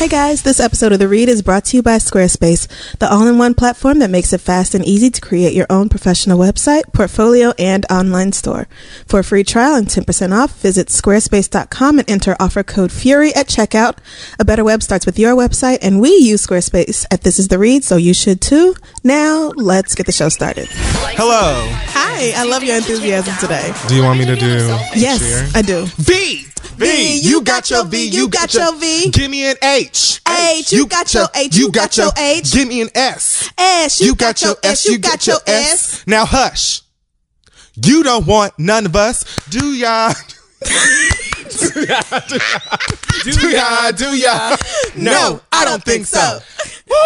Hey guys, this episode of The Read is brought to you by Squarespace, the all in one platform that makes it fast and easy to create your own professional website, portfolio, and online store. For a free trial and 10% off, visit squarespace.com and enter offer code FURY at checkout. A better web starts with your website, and we use Squarespace at This Is The Read, so you should too. Now, let's get the show started. Hello. Hi, I love your enthusiasm today. Do you want me to do? Yes, cheer? I do. V. V, you got your V, you got your V. Give me an H. H, you got your H, you got your H. Give me an S. S, you got your S, you got your S. Now hush. You don't want none of us, do ya? do ya? Do ya? Do ya? No, I don't think so.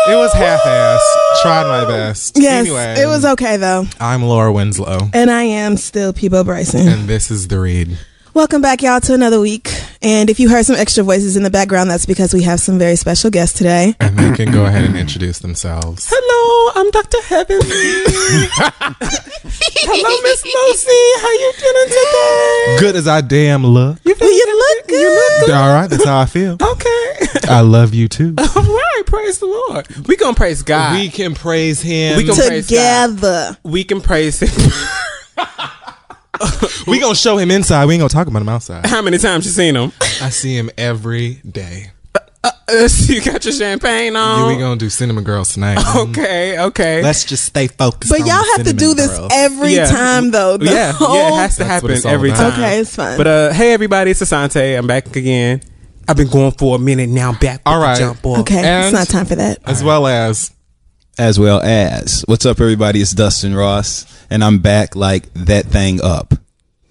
It was half-ass. Tried my best. Yes, Anyway, it was okay though. I'm Laura Winslow, And I am still Peabo Bryson. and this is the read. Welcome back, y'all, to another week. And if you heard some extra voices in the background, that's because we have some very special guests today. And they can go ahead and introduce themselves. Hello, I'm Dr. Heaven. Hello, Miss Lucy. How you feeling today? Good as I damn look. You, feel, you look good. You look good. All right, that's how I feel. Okay. I love you too. All right. Praise the Lord. We gonna praise God. We can praise him. We We, can- praise God. Together. we can praise Him. we gonna show him inside. We ain't gonna talk about him outside. How many times you seen him? I see him every day. Uh, you got your champagne Yeah, on. we gonna do Cinnamon Girls tonight. Okay. Okay. Let's just stay focused. But on y'all have to Cinnamon do this Girls. every Yeah. time, though. The yeah. Yeah. It has to That's happen every about. time. Okay, it's fine. But uh, hey everybody, it's Assante. I'm back again. I've been going for a minute now. Back. with All the. Jump off. okay, And- it's not time for that. as well as as well as what's up everybody? It's dustin ross and i'm back like that thing up.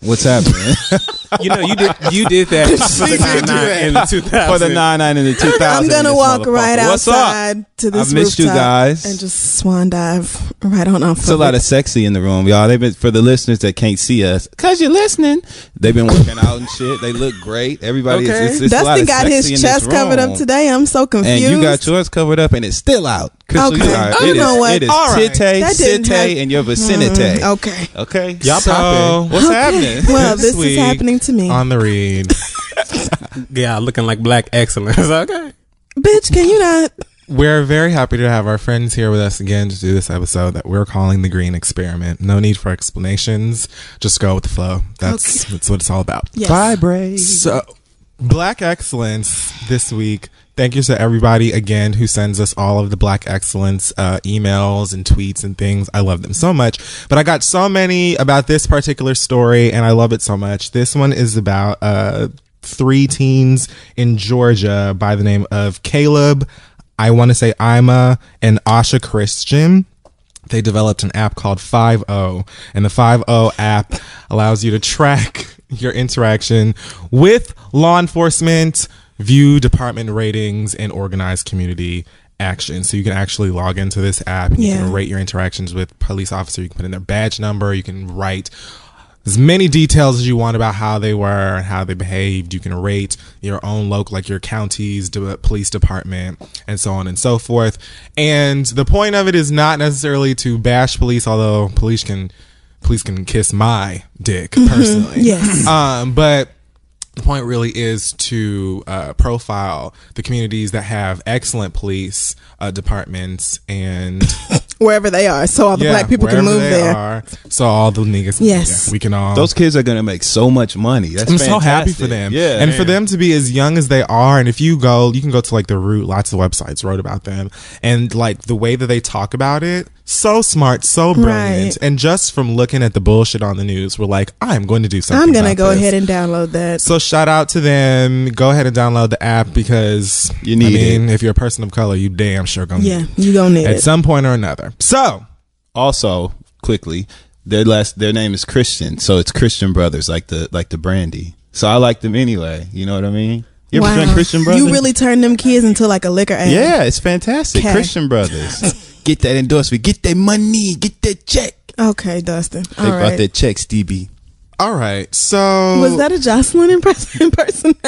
What's happening You know, you did you did that for the did do 99 in the 2000. for the 99 and the 2000 I'm gonna walk right what's outside up to this i've missed you rooftop guys and just swan dive right on off. it's a lot it. of sexy in the room y'all they've been for the listeners that can't see us because you're listening they've been working out and shit they look great everybody Okay. it's, it's a lot Dustin of got sexy his chest covered up today. I'm so confused. and you got yours covered up and it's still out Crystal, Okay. you are, You it know what? it is All right. tite, That didn't site, have- in your vicinity Mm, okay. okay Y'all so, popping. what's happening Well, this is happening to me. on the read. Yeah, looking like black excellence. okay. Bitch, can you not? We're very happy to have our friends here with us again to do this episode that we're calling the Green Experiment. No need for explanations. Just go with the flow. That's that's what it's all about. Yes. vibrate So, Black Excellence this week. Thank you to everybody again who sends us all of the Black Excellence uh, emails and tweets and things. I love them so much. But I got so many about this particular story, and I love it so much. This one is about uh, three teens in Georgia by the name of Caleb. I want to say Ima and Asha Christian they developed an app called 5O and the 5O app allows you to track your interaction with law enforcement, view department ratings and organize community action. So you can actually log into this app and you can rate your interactions with police officer, you can put in their badge number, you can write as many details as you want about how they were and how they behaved. You can rate your own local, like your county's de- police department, and so on and so forth. And the point of it is not necessarily to bash police, although police can police can kiss my dick personally. Yes. Um, but the point really is to uh, profile the communities that have excellent police uh, departments and wherever they are, so all the Yeah, black people can move they there. are, so all the niggas. Yes. yeah, we can all. Those kids are gonna make so much money. That's I'm so happy for them. Yeah, and for them to be as young as they are, and if you go, you can go to like the root. Lots of websites wrote about them, and like the way that they talk about it, so smart, so brilliant. Right. And just from looking at the bullshit on the news, we're like, I'm going to do something. I'm gonna go this. ahead and download that. So shout out to them. Go ahead and download the app because You need it. I mean, if you're a person of color, you damn sure gonna yeah, need it you gonna need at it. At some point or another. So Also, quickly, their last their name is Christian, so it's Christian Brothers, like the like the brandy. So I like them anyway. You know what I mean? You ever wow, drink Christian Brothers? you really turned them kids into like a liquor ad. Yeah, it's fantastic. 'Kay. Christian Brothers. get that endorsement. Get that money. Get that check. Okay, Dustin. They All brought that checks, DB. all right. So Was that a Joseline impers- impersonation?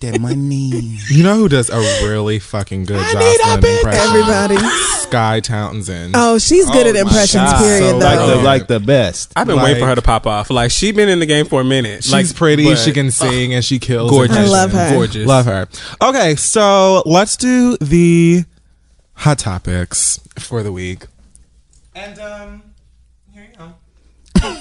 Get that money. you know who does a really fucking good I need a Joseline impression? Everybody. Skye Townsend. Oh, she's good Oh at impressions. God. Period. So like the like the best. I've been waiting for her to pop off. Like she's been in the game for a minute. She's like pretty. but- she can sing and she kills. Gorgeous. impressions. I love her. Gorgeous. Love her. Okay, so let's do the hot topics for the week. And um, here you go.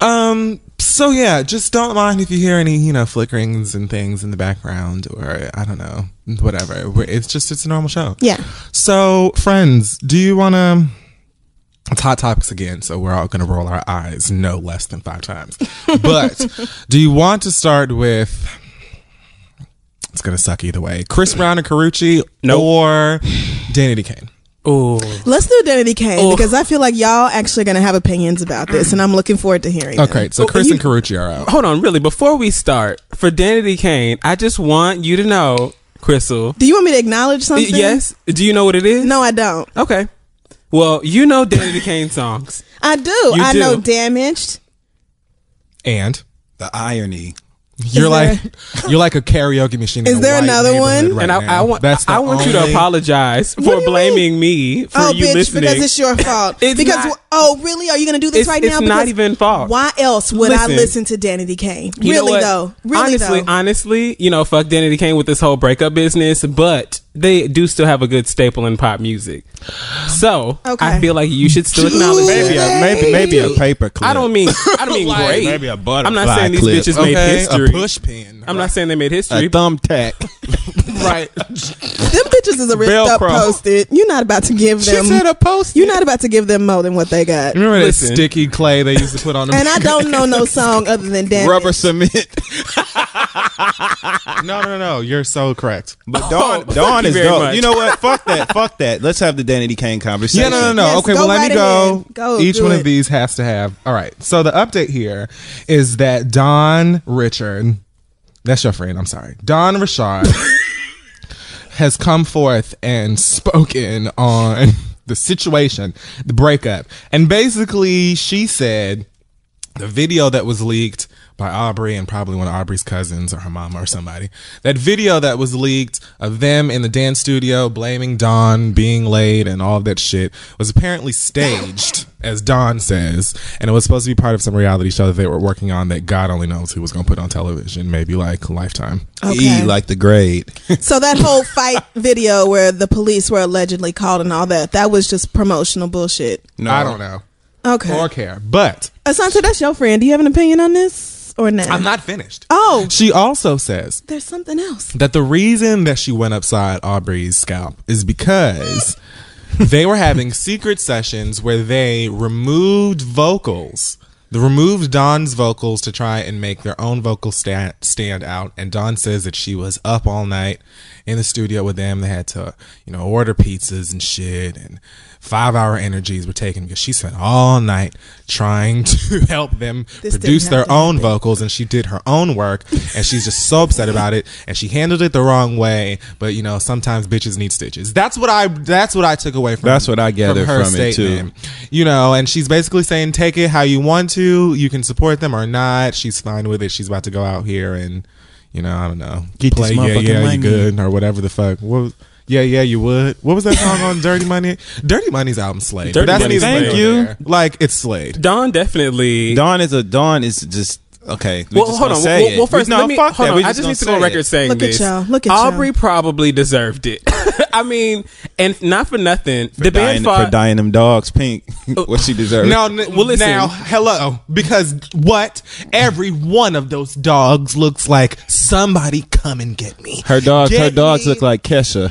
um. So yeah, just don't mind if you hear any, you know, flickerings and things in the background, or I don't know, whatever. It's just it's a normal show. Yeah. So, friends, do you want to? It's hot topics again, so we're all going to roll our eyes no less than five times. But do you want to start with? It's going to suck either way. Chris Brown and Karrueche, Nope. or Danity Kane. Ooh. Let's do Danity Kane Oh. because I feel like y'all actually going to have opinions about this, and I'm looking forward to hearing. them. Okay, so Well, Chris you- and Karrueche are out. Hold on, really. Before we start, for Danity Kane, I just want you to know, Crystal. Do you want me to acknowledge something? Yes. Do you know what it is? No, I don't. Okay. Well, you know Danity Kane songs. I do. I do. know Damaged. And The irony. You're there- like you're like a karaoke machine. in Is a there white another one? Right and I. I want That's the I want you to apologize for do you blaming me for oh, you bitch, listening. because it's your fault. It's because not- oh, really? Are you going to do this It's- right it's now? not even fault. Why else would I Listen. listen to Danity Kane? You know really though? Really honestly, though? honestly, you know, fuck Danity Kane with this whole breakup business, but they do still have a good staple in pop music. So Okay. I feel like you should still acknowledge Maybe that. a maybe maybe a paper clip. I don't mean I don't mean great. Maybe a I'm butterfly not saying these clip. bitches made Okay, history. a push pin. I'm not saying they made a history. thumbtack. right. Them bitches is a ripped up Velcro. posted. You're not about to give She them. said a post. You're not about to give them more than what they got. Remember Listen. that sticky clay they used to put on them? And I don't know no song other than Damage. Rubber cement. no, no, no. You're so correct. But Dawn, Oh, Dawn thank you is dope. much. You know what? Fuck that. Fuck that. Let's have the Danity Kane conversation. Yeah, no, no, no. Yes, okay, go well, let right me go. Go, Each one it. of these has to have. All right. So the update here is that Dawn Richard, that's your friend. I'm sorry, Dawn Richard, has come forth and spoken on the situation, the breakup, and basically she said the video that was leaked by Aubrey and probably one of Aubrey's cousins or her mama or somebody. That video that was leaked of them in the dance studio blaming Dawn being late and all of that shit was apparently staged, as Dawn says, and it was supposed to be part of some reality show that they were working on that God only knows who was going to put on television, maybe like Lifetime. Okay. E like the grade. So that whole fight video where the police were allegedly called and all that, that was just promotional bullshit. No, I don't know Okay. or care, but Assante, that's your friend. Do you have an opinion on this or not? I'm not finished. Oh, She also says there's something else. that the reason that she went upside Aubrey's scalp is because they were having secret sessions where they removed vocals. They removed Dawn's vocals to try and make their own vocals stand, stand out. And Dawn says that she was up all night in the studio with them. They had to, you know, order pizzas and shit and five hour energies were taken because she spent all night trying to help them This produce their own happen. vocals and she did her own work and she's just so upset about it and she handled it the wrong way but you know sometimes bitches need stitches that's what i that's what i took away from That's what I gathered her from it, too. you know and she's basically saying take it how you want to you can support them or not she's fine with it she's about to go out here and you know i don't know Get this play yeah motherfucking yeah money. you good or whatever the fuck what was- yeah, yeah, you would. What was that song on Dirty Money? Dirty Money's album Slade. Dirty that's Money's neither Thank you. Like it's Slade. Dawn definitely Dawn is a Dawn is just Okay. we Well, hold on. say Well, well, first, no, let me. fuck Hold that. on. I just need to go on record it. saying Look at y'all. Look at Aubrey y'all. probably deserved it. I mean, and not for nothing. the Dying, band fought. for dying them dogs pink. Oh. what she deserved. No, n- Well, listen. now, hello. Because what? Every one of those dogs looks like somebody come and get me. Her dogs, her dogs me- look like Kesha.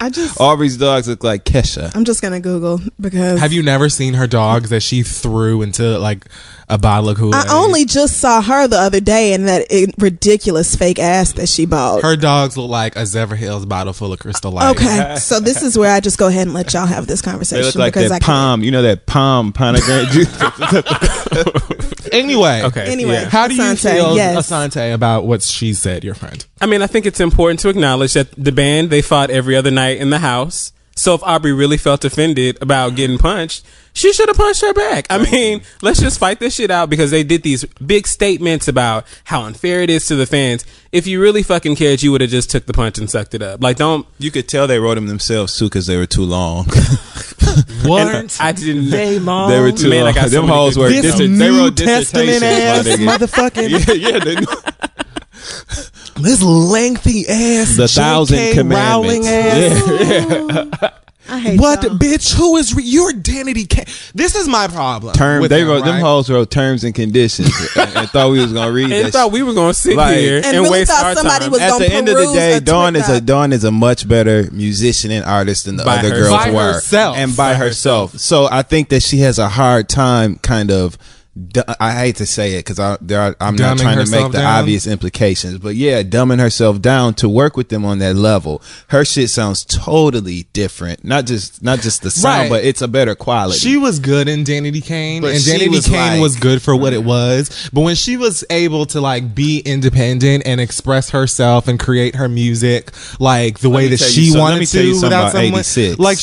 I just, Aubrey's dogs look like Kesha. I'm just gonna Google because Have you never seen her dogs that she threw into like a bottle of Kool Aid? I only just saw her the other day in that ridiculous fake ass that she bought. Her dogs look like a Zephyrhills bottle full of Crystal Light. Okay, so this is where I just go ahead and let y'all have this They conversation look like because that I can't. palm. You know that palm pomegranate juice. Anyway, Okay. Anyway, yeah. How do you Assante, feel, yes. Assante, about what she said, your friend? I mean, I think it's important to acknowledge that the band they fought every other night in the house. So if Aubrey really felt offended about mm-hmm. getting punched, she should have punched her back. I mm-hmm. mean, let's just fight this shit out because they did these big statements about how unfair it is to the fans. If you really fucking cared, you would have just took the punch and sucked it up. Like, don't. you could tell they wrote them themselves too because they were too long. Weren't I didn't. they long? they were too Man, I long. got them many hoes were. notes. this Dis- they New wrote Testament ass motherfucking yeah, yeah. They, this lengthy ass the thousand J.K. Rowling commandments. ass. Yeah. I hate What y'all. bitch? Who is re- your identity? Ca- this is my problem. Term. They them, wrote them right? hoes wrote terms and conditions and, and thought we was gonna read And that. thought we were going to sit Like- here And and, really waste thought our somebody time. was At gonna the end of the day, Dawn is a Dawn is a much better musician and artist than the By other herself. girls By were, herself. and by, By herself. So I think that she has a hard time, kind of. I hate to say it because I, there are, I'm not trying to make the down? obvious implications, but yeah, dumbing herself down to work with them on that level. Her shit sounds totally different. Not just not just the sound, Right. but it's a better quality. She was good in Danity Kane, But and Danity was Kane like- was good for what it was. But when she was able to like be independent and express herself and create her music like the way that she wanted to, tell you something without someone 86. like,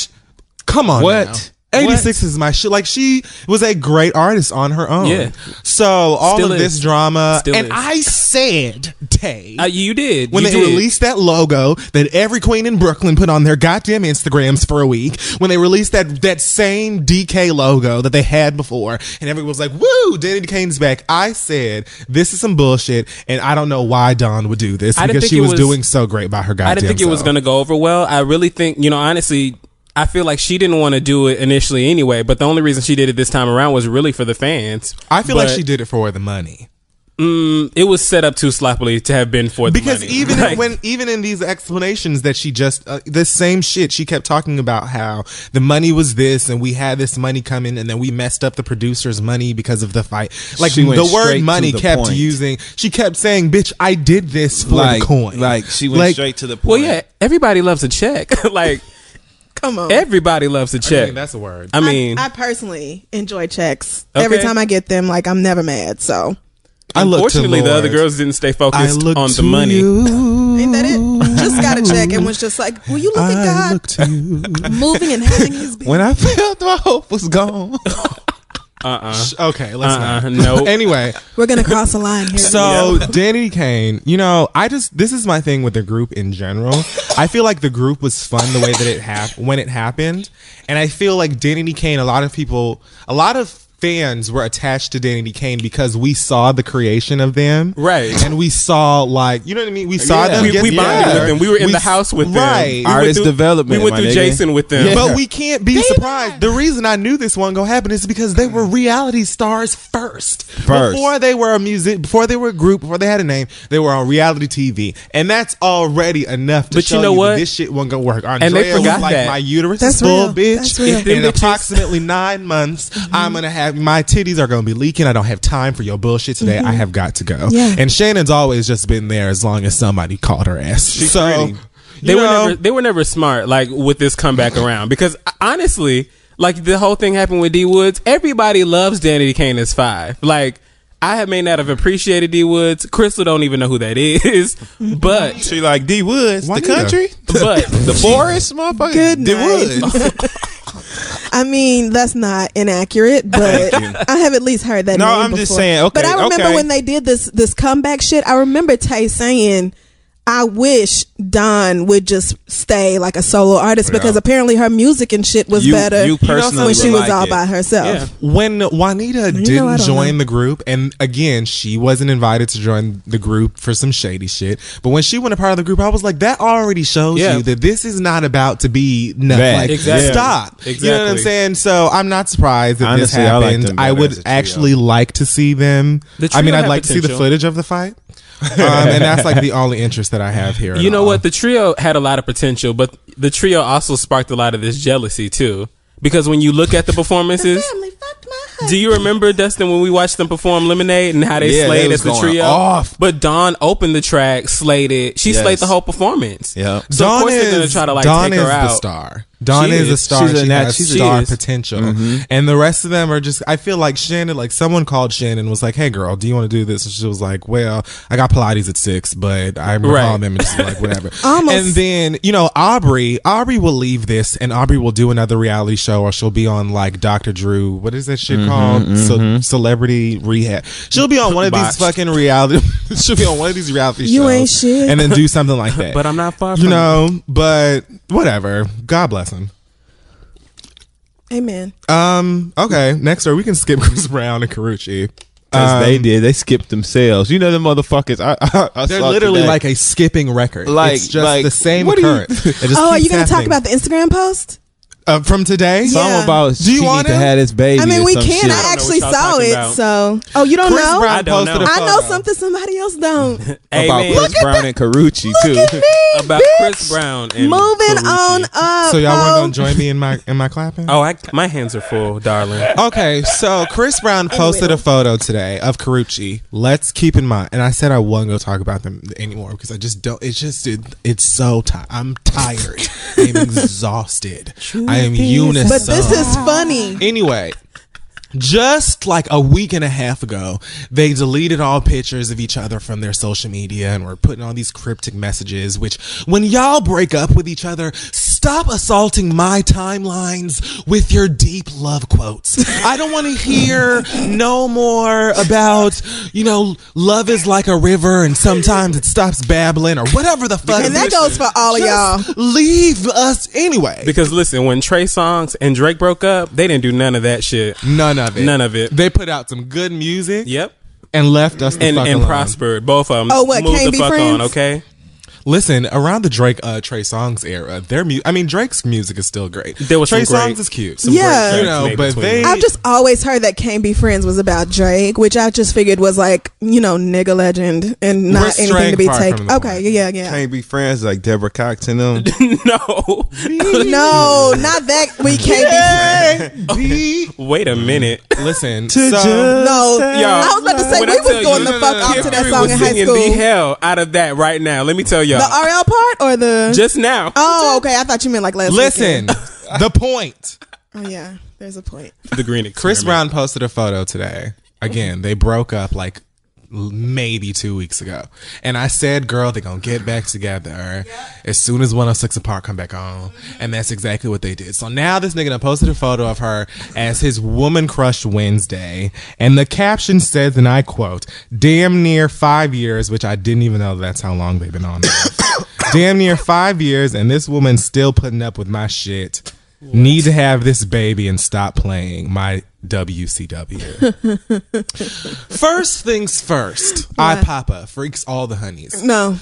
come on, What? now. 86 is my shit. Like she was a great artist on her own. Yeah. So all Still of is. this drama, Still and is. I said, Tay, Uh, you did. when You they did. released that logo that every queen in Brooklyn put on their goddamn Instagrams for a week, when they released that that same DK logo that they had before, and everyone was like, "Woo, Danity Kane's back," I said, "This is some bullshit," and I don't know why Dawn would do this because she was, was- doing so great by her goddamn. I didn't think it was going to go over well. I really think, you know, honestly, I feel like she didn't want to do it initially anyway, but the only reason she did it this time around was really for the fans. I feel like she did it for the money. mm, it was set up too sloppily to have been for the because money. even Like, when even in these explanations that she just uh, the same shit she kept talking about how the money was this and we had this money coming and then we messed up the producer's money because of the fight like She the word money the kept point. using she kept saying bitch i did this for like the coin like she went Like, straight to the point. well, yeah, everybody loves a check. like Come on. everybody loves a I check. mean, that's a word I mean, I, I personally enjoy checks. Every time I get them, like I'm never mad. So I look to unfortunately, the other girls didn't stay I focused look on to the money. you. ain't that it? Just got a check and was just like, "Will you look at I God look to you. moving and having His being?" when I felt my hope was gone. Uh-uh. okay let's Uh-uh, not no. anyway We're gonna cross a line here. So Danity Kane, you know, I just this is my thing with the group in general. I feel like the group was fun the way that it happened when it happened, and I feel like Danity Kane. A lot of people, a lot of fans were attached to Danity Kane because we saw the creation of them, Right. And we saw like you know what I mean. We saw Yeah. them. we, we bonded together. with them. We were in We the house with them. right. We Artist through- development, We went through nigga. Jason with them. Yeah. But we can't be surprised. The reason I knew this one gonna happen is because they were reality stars first. First. Before they were a music, before they were a group, before they had a name, they were on reality TV, and that's already enough to But you know that what? this shit wasn't gonna work. they Aundrea forgot was like, that. my uterus That's is full, real. bitch. That's real. In bitches- approximately nine months, I'm gonna have my titties are gonna be leaking. I don't have time for your bullshit today. I mm-hmm. have got to go. Yeah. And Shannon's always just been there as long as somebody called her ass. so. pretty. they you were never they were never smart like with this comeback around because honestly like the whole thing happened with D Woods everybody loves Danity Kane as five like I have may not have appreciated D Woods Crystal don't even know who that is but She like D Woods, the country, but the forest, motherfucker. Good D night. Woods. I mean, that's not inaccurate, but I have at least heard that. No, name I'm just before. saying, okay, but I remember okay. when they did this this comeback shit. I remember Tay saying, I wish Dawn would just stay like a solo artist because apparently her music and shit was You- better you personally when she was like all it. by herself. Yeah. when Juanita I didn't don't join know. the group, and again, she wasn't invited to join the group for some shady shit. But when she went a part of the group, I was like, that already shows Yeah. you that this is not about to be no, Bad. like Exactly. stop. You know what I'm saying? So I'm not surprised that Honestly, this I like happened. them I, would as a trio. actually like to see them. The I mean, I'd have like to see the footage of the fight. Um, and that's like the only interest that I have here. You know all. what? The trio had a lot of potential, but the trio also sparked a lot of this jealousy too. Because when you look at the performances, Family fucked my do you remember Dustin when we watched them perform Lemonade and how they Yeah, slayed they as the trio? off. But Dawn opened the track, slayed it. She Yes. slayed the whole performance. Yeah. So of course they're gonna try to like Dawn take is her the out. star. Dawn She is a star. She's a she nat- has she's star is. potential, Mm-hmm. and the rest of them are just. I feel like Shannon, like someone called Shannon, was like, "Hey, girl, do you want to do this?" And she was like, "Well, I got Pilates at six, but I'm Right. calling them and just like whatever." Almost- And then you know, Aubrey, Aubrey will leave this, and Aubrey will do another reality show, or she'll be on like Dr. Drew. What is that shit called? So, celebrity rehab. She'll be on one of these fucking reality. she'll be on one of these reality shows. You ain't shit. and then do something like that. But I'm not far You from know, but whatever. God bless him. Amen. Um. Okay. Next, or we can skip Chris Brown and Karrueche. Because Um, they did. They skipped themselves. You know the motherfuckers. I, I, I They're literally today. like a skipping record. Like- it's just like, the same what do you- occurrence. Oh, are you going to talk about the Instagram post? Uh, from today? Yeah. Something about Do you she want need to it? have this baby. I mean, or we some can. shit. I know actually what y'all saw talking it. about. So, oh, you don't Chris know? Brown I don't posted know. a I know photo. something somebody else don't. Hey, about man, Chris Brown and Karrueche too. At me, about bitch. Chris Brown and Moving Karrueche. on up. So y'all weren't gonna join me in my in my clapping? Oh, I, my hands are full, darling. Okay, so Chris Brown posted a photo today of Karrueche. Let's keep in mind, and I said I wasn't gonna talk about them anymore because I just don't. It's just it, it's so tired. I'm tired. I'm exhausted. I am unison. But this is funny. Anyway, just like a week and a half ago, they deleted all pictures of each other from their social media and were putting all these cryptic messages. Which, when y'all break up with each other, stop assaulting my timelines with your deep love quotes. I don't want to hear no more about, you know, love is like a river and sometimes it stops babbling or whatever the fuck. And that goes for all of y'all. Leave us anyway. Because listen, when Trey Songz and Drake broke up, they didn't do none of that shit. None of it. None of it. They put out some good music. Yep. And left us the And fuck and alone. prospered. Both of them. Oh, what, Moved can't the be fuck friends? on, okay? Listen, around the Drake uh, Trey Songz era, their mu- I mean Drake's music is still great. There was Trey some great- Songs is cute. some great Yeah. you know, but between they. I've just always heard that Can't Be Friends was about Drake, which I just figured was like, you know, nigga legend and not We're anything to be taken. Okay, point. yeah, yeah. Can't be friends like Deborah Cox and them. no. No, not that we can't be friends. Wait a minute. listen. To so, just- No, Y'all, I was about to say we was going you, the fuck off to that song in high school. the hell out of that right now. Let me tell y'all. The RL part or the just now. Oh, okay. I thought you meant like last listen. weekend. the point. Oh yeah, there's a point. the green Chris. Brown posted a photo today. Again, they broke up like l- maybe two weeks ago, and I said, "Girl, they're gonna get back together as soon as 106 & Park come back on," and that's exactly what they did. So now this nigga done posted a photo of her as his woman crush Wednesday, and the caption says, and I quote, "Damn near five years," which I didn't even know that's how long they've been on. Damn near five years, and this woman's still putting up with my shit. Need to have this baby and stop playing my WCW. first things first, I Papa freaks all the honeys. No,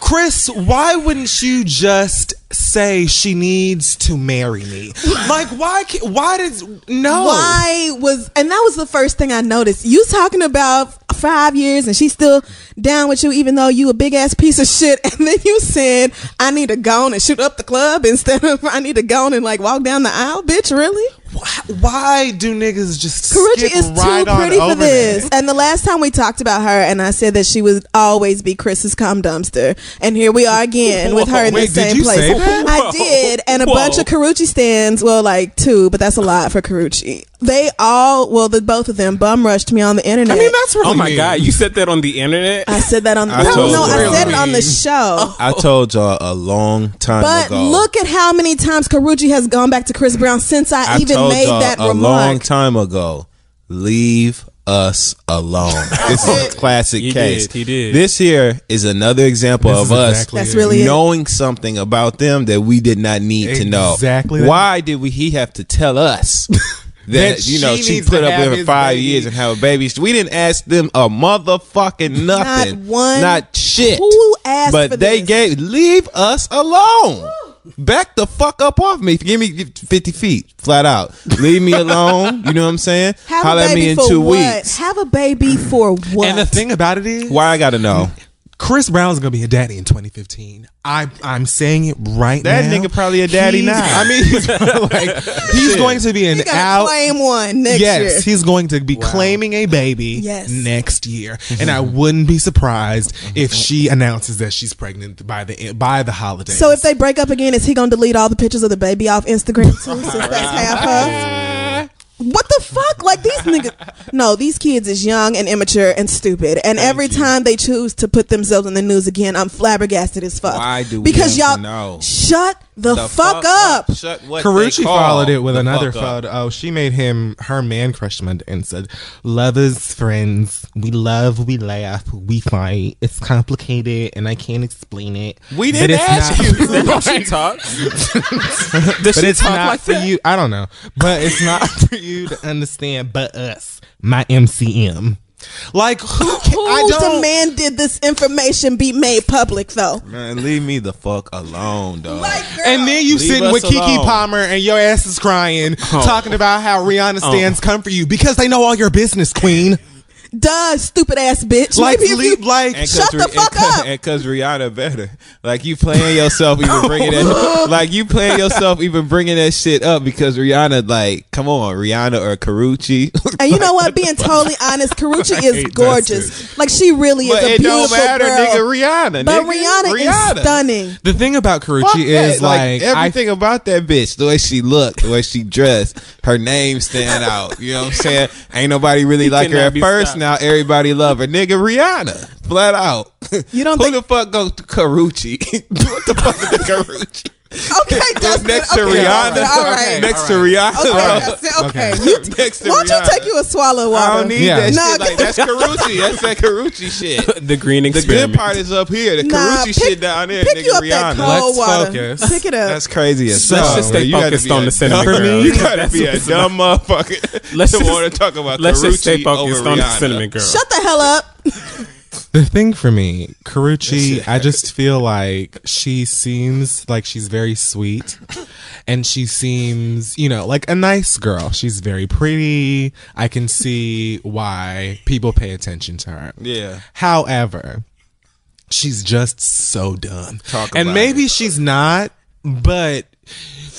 Chris, why wouldn't you just say she needs to marry me? Like, why? Why did no? why was and that was the first thing I noticed. You talking about five years and she's still down with you, even though you a big ass piece of shit. And then you said I need to go on and shoot up the club instead of I need to go on and like walk down the aisle. Bitch, really? Why, do niggas just Karrueche skip is right too pretty for this. that? And the last time we talked about her, and I said that she would always be Chris's cum dumpster, and here we are again with her in Wait, the same place. I did, and a Whoa. bunch of Karrueche stands. Well, like two, but that's a lot for Karrueche. They all, well, the both of them bum rushed me on the internet. I mean, that's really Oh my mean. god, you said that on the internet? I said that on. I no, told no, you. I said it on the show. I told y'all a long time ago. But ago. look at how many times Karrueche has gone back to Chris Brown since I, I even told made y'all that a remark. long time ago. Leave us alone. This is a classic He case. did, he did. This here is another example This of is us exactly That's it. really it. knowing something about them that we did not need to know. Exactly that. Why did we? He have to tell us. That, That you know she she put up have with for five baby. years and have a baby. We didn't ask them a motherfucking nothing. Not one- Not shit. Who asked But for they this? gave. Leave us alone. Back the fuck up off me. Give me fifty feet, flat out. Leave me alone. You know what I'm saying? Have Holla a at baby me in for two what? weeks. Have a baby for what? And the thing about it is, Why I gotta know? Chris Brown's gonna be a daddy in 2015. I I'm saying it right That now. That nigga probably a daddy He's- now. I mean, he's like he's going to be an He gonna out. claim one next yes, year. Yes, he's going to be claiming a baby Yes. next year, mm-hmm. and I wouldn't be surprised mm-hmm. if she announces that she's pregnant by the by the holidays. So if they break up again, is he gonna delete all the pictures of the baby off Instagram too? since that's half her. What the fuck? Like these niggas? No, these kids is young and immature and stupid. And every time they choose to put themselves in the news again, I'm flabbergasted as fuck. Why do we Because y'all know? shut the, fuck, up. Shut what Karrueche followed it with another fuck photo. Oh, she made him her man crush Monday and said, "Lovers, friends, we love, we laugh, we fight. It's complicated, and I can't explain it. We But didn't it's ask not- you. Is that how she talks? Does But she it's talk not like for that? you. I don't know, but it's not for you to understand. But us, my MCM, like who? Can, I Who don't. demanded this information be made public though? Man, leave me the fuck alone, dog. Like, girl, And then you Leave sitting us with Keke alone. Palmer and your ass is crying, Oh. talking about how Rihanna oh. stands come for you because they know all your business, Queen. Duh, stupid ass bitch. Like, Maybe leave, you- like, And Shut cause the fuck and up. And cause Rihanna better. Like you playing yourself, even bringing that. like you playing yourself, even bringing that shit up because Rihanna. Like, come on, Rihanna or Karrueche. And you know what? Being totally honest, Karrueche is gorgeous. Like she really is but a it beautiful don't matter, girl. nigga. Rihanna, but nigga. Rihanna, Rihanna. is stunning. the thing about Karrueche is that. like, I everything about that bitch, the way she looked, the way she dressed, her name stand out. You know what I'm saying? Ain't nobody really like her at first. stopped. Now everybody love her, nigga. Rihanna, flat out. You don't Who think- the fuck go to Karrueche? what the fuck is the Karrueche? Okay, Dustin. next to okay, Rihanna. All right. Next to Rihanna. Okay, bro. Dustin, okay. Okay. You, Next to why don't you Rihanna. take you a swallow of water? I don't need Yeah. that Nah, shit. Like that's Karrueche. That's that Karrueche shit. the green The good part is up here. The Nah, Karrueche pick- shit down there, Pick nigga. you up that Rihanna. cold Let's water. focus. Pick it up. That's crazy as Let's just stay You gotta focused be on the cinnamon dumb- girl. You gotta be a what's dumb motherfucker Let's to just- want to talk about Let's just stay focused over on the cinnamon girl. Shut the hell up. The thing for me, Karrueche, I just feel like she seems like she's very sweet and she seems, you know, like a nice girl. She's very pretty. I can see why people pay attention to her. Yeah. However, she's just so dumb. Talk and maybe it. she's not, but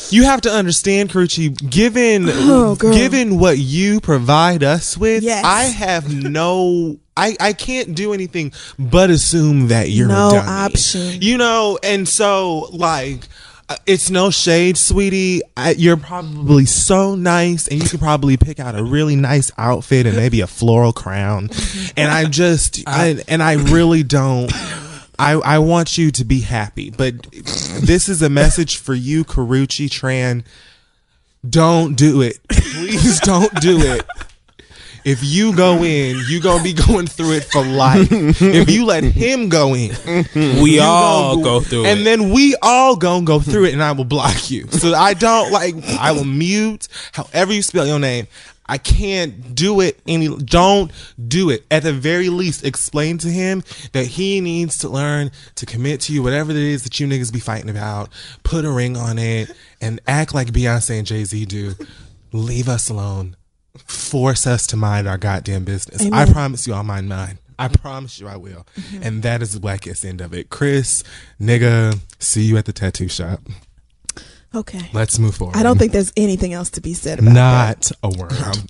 you have to understand, Karrueche, given Oh, given what you provide us with, Yes. I have no I, I can't do anything but assume that you're No a dummy. option. You know, and so like uh, it's no shade, sweetie. I, you're probably so nice, and you could probably pick out a really nice outfit and maybe a floral crown. And I just, I, and I really don't. I, I want you to be happy, but this is a message for you, Karrueche Tran. Don't do it. Please don't do it. If you go in, you gonna be going through it for life. If you let him go in, we all gonna go through it. and it. then we all gonna go through it, and I will block you. So I don't like. I will mute. However you spell your name, I can't do it any. Don't do it. At the very least, explain to him that he needs to learn to commit to you, whatever it is that you niggas be fighting about. Put a ring on it and act like Beyonce and Jay Z do. Leave us alone. Force us to mind our goddamn business. I promise you, I'll mind mine. I promise you, I will. Mm-hmm. And that is the blackest end of it. Chris, nigga, see you at the tattoo shop. Okay. Let's move forward. I don't think there's anything else to be said about that. not a word. Um,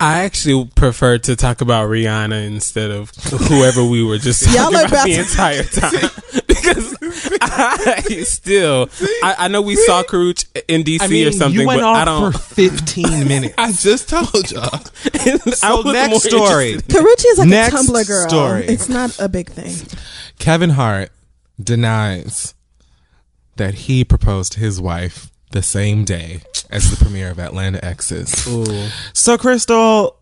I actually prefer to talk about Rihanna instead of whoever we were just talking Y'all are about, about the to- entire time. because I still, I, I know we saw Karuch in DC I mean, or something, you went but off I don't. for 15 minutes. I just told y'all. I So was next story. interested- Karrueche is like Next a Tumblr girl. story. It's not a big thing. Kevin Hart denies that he proposed to his wife the same day as the premiere of Atlanta Exes. So, Crystal,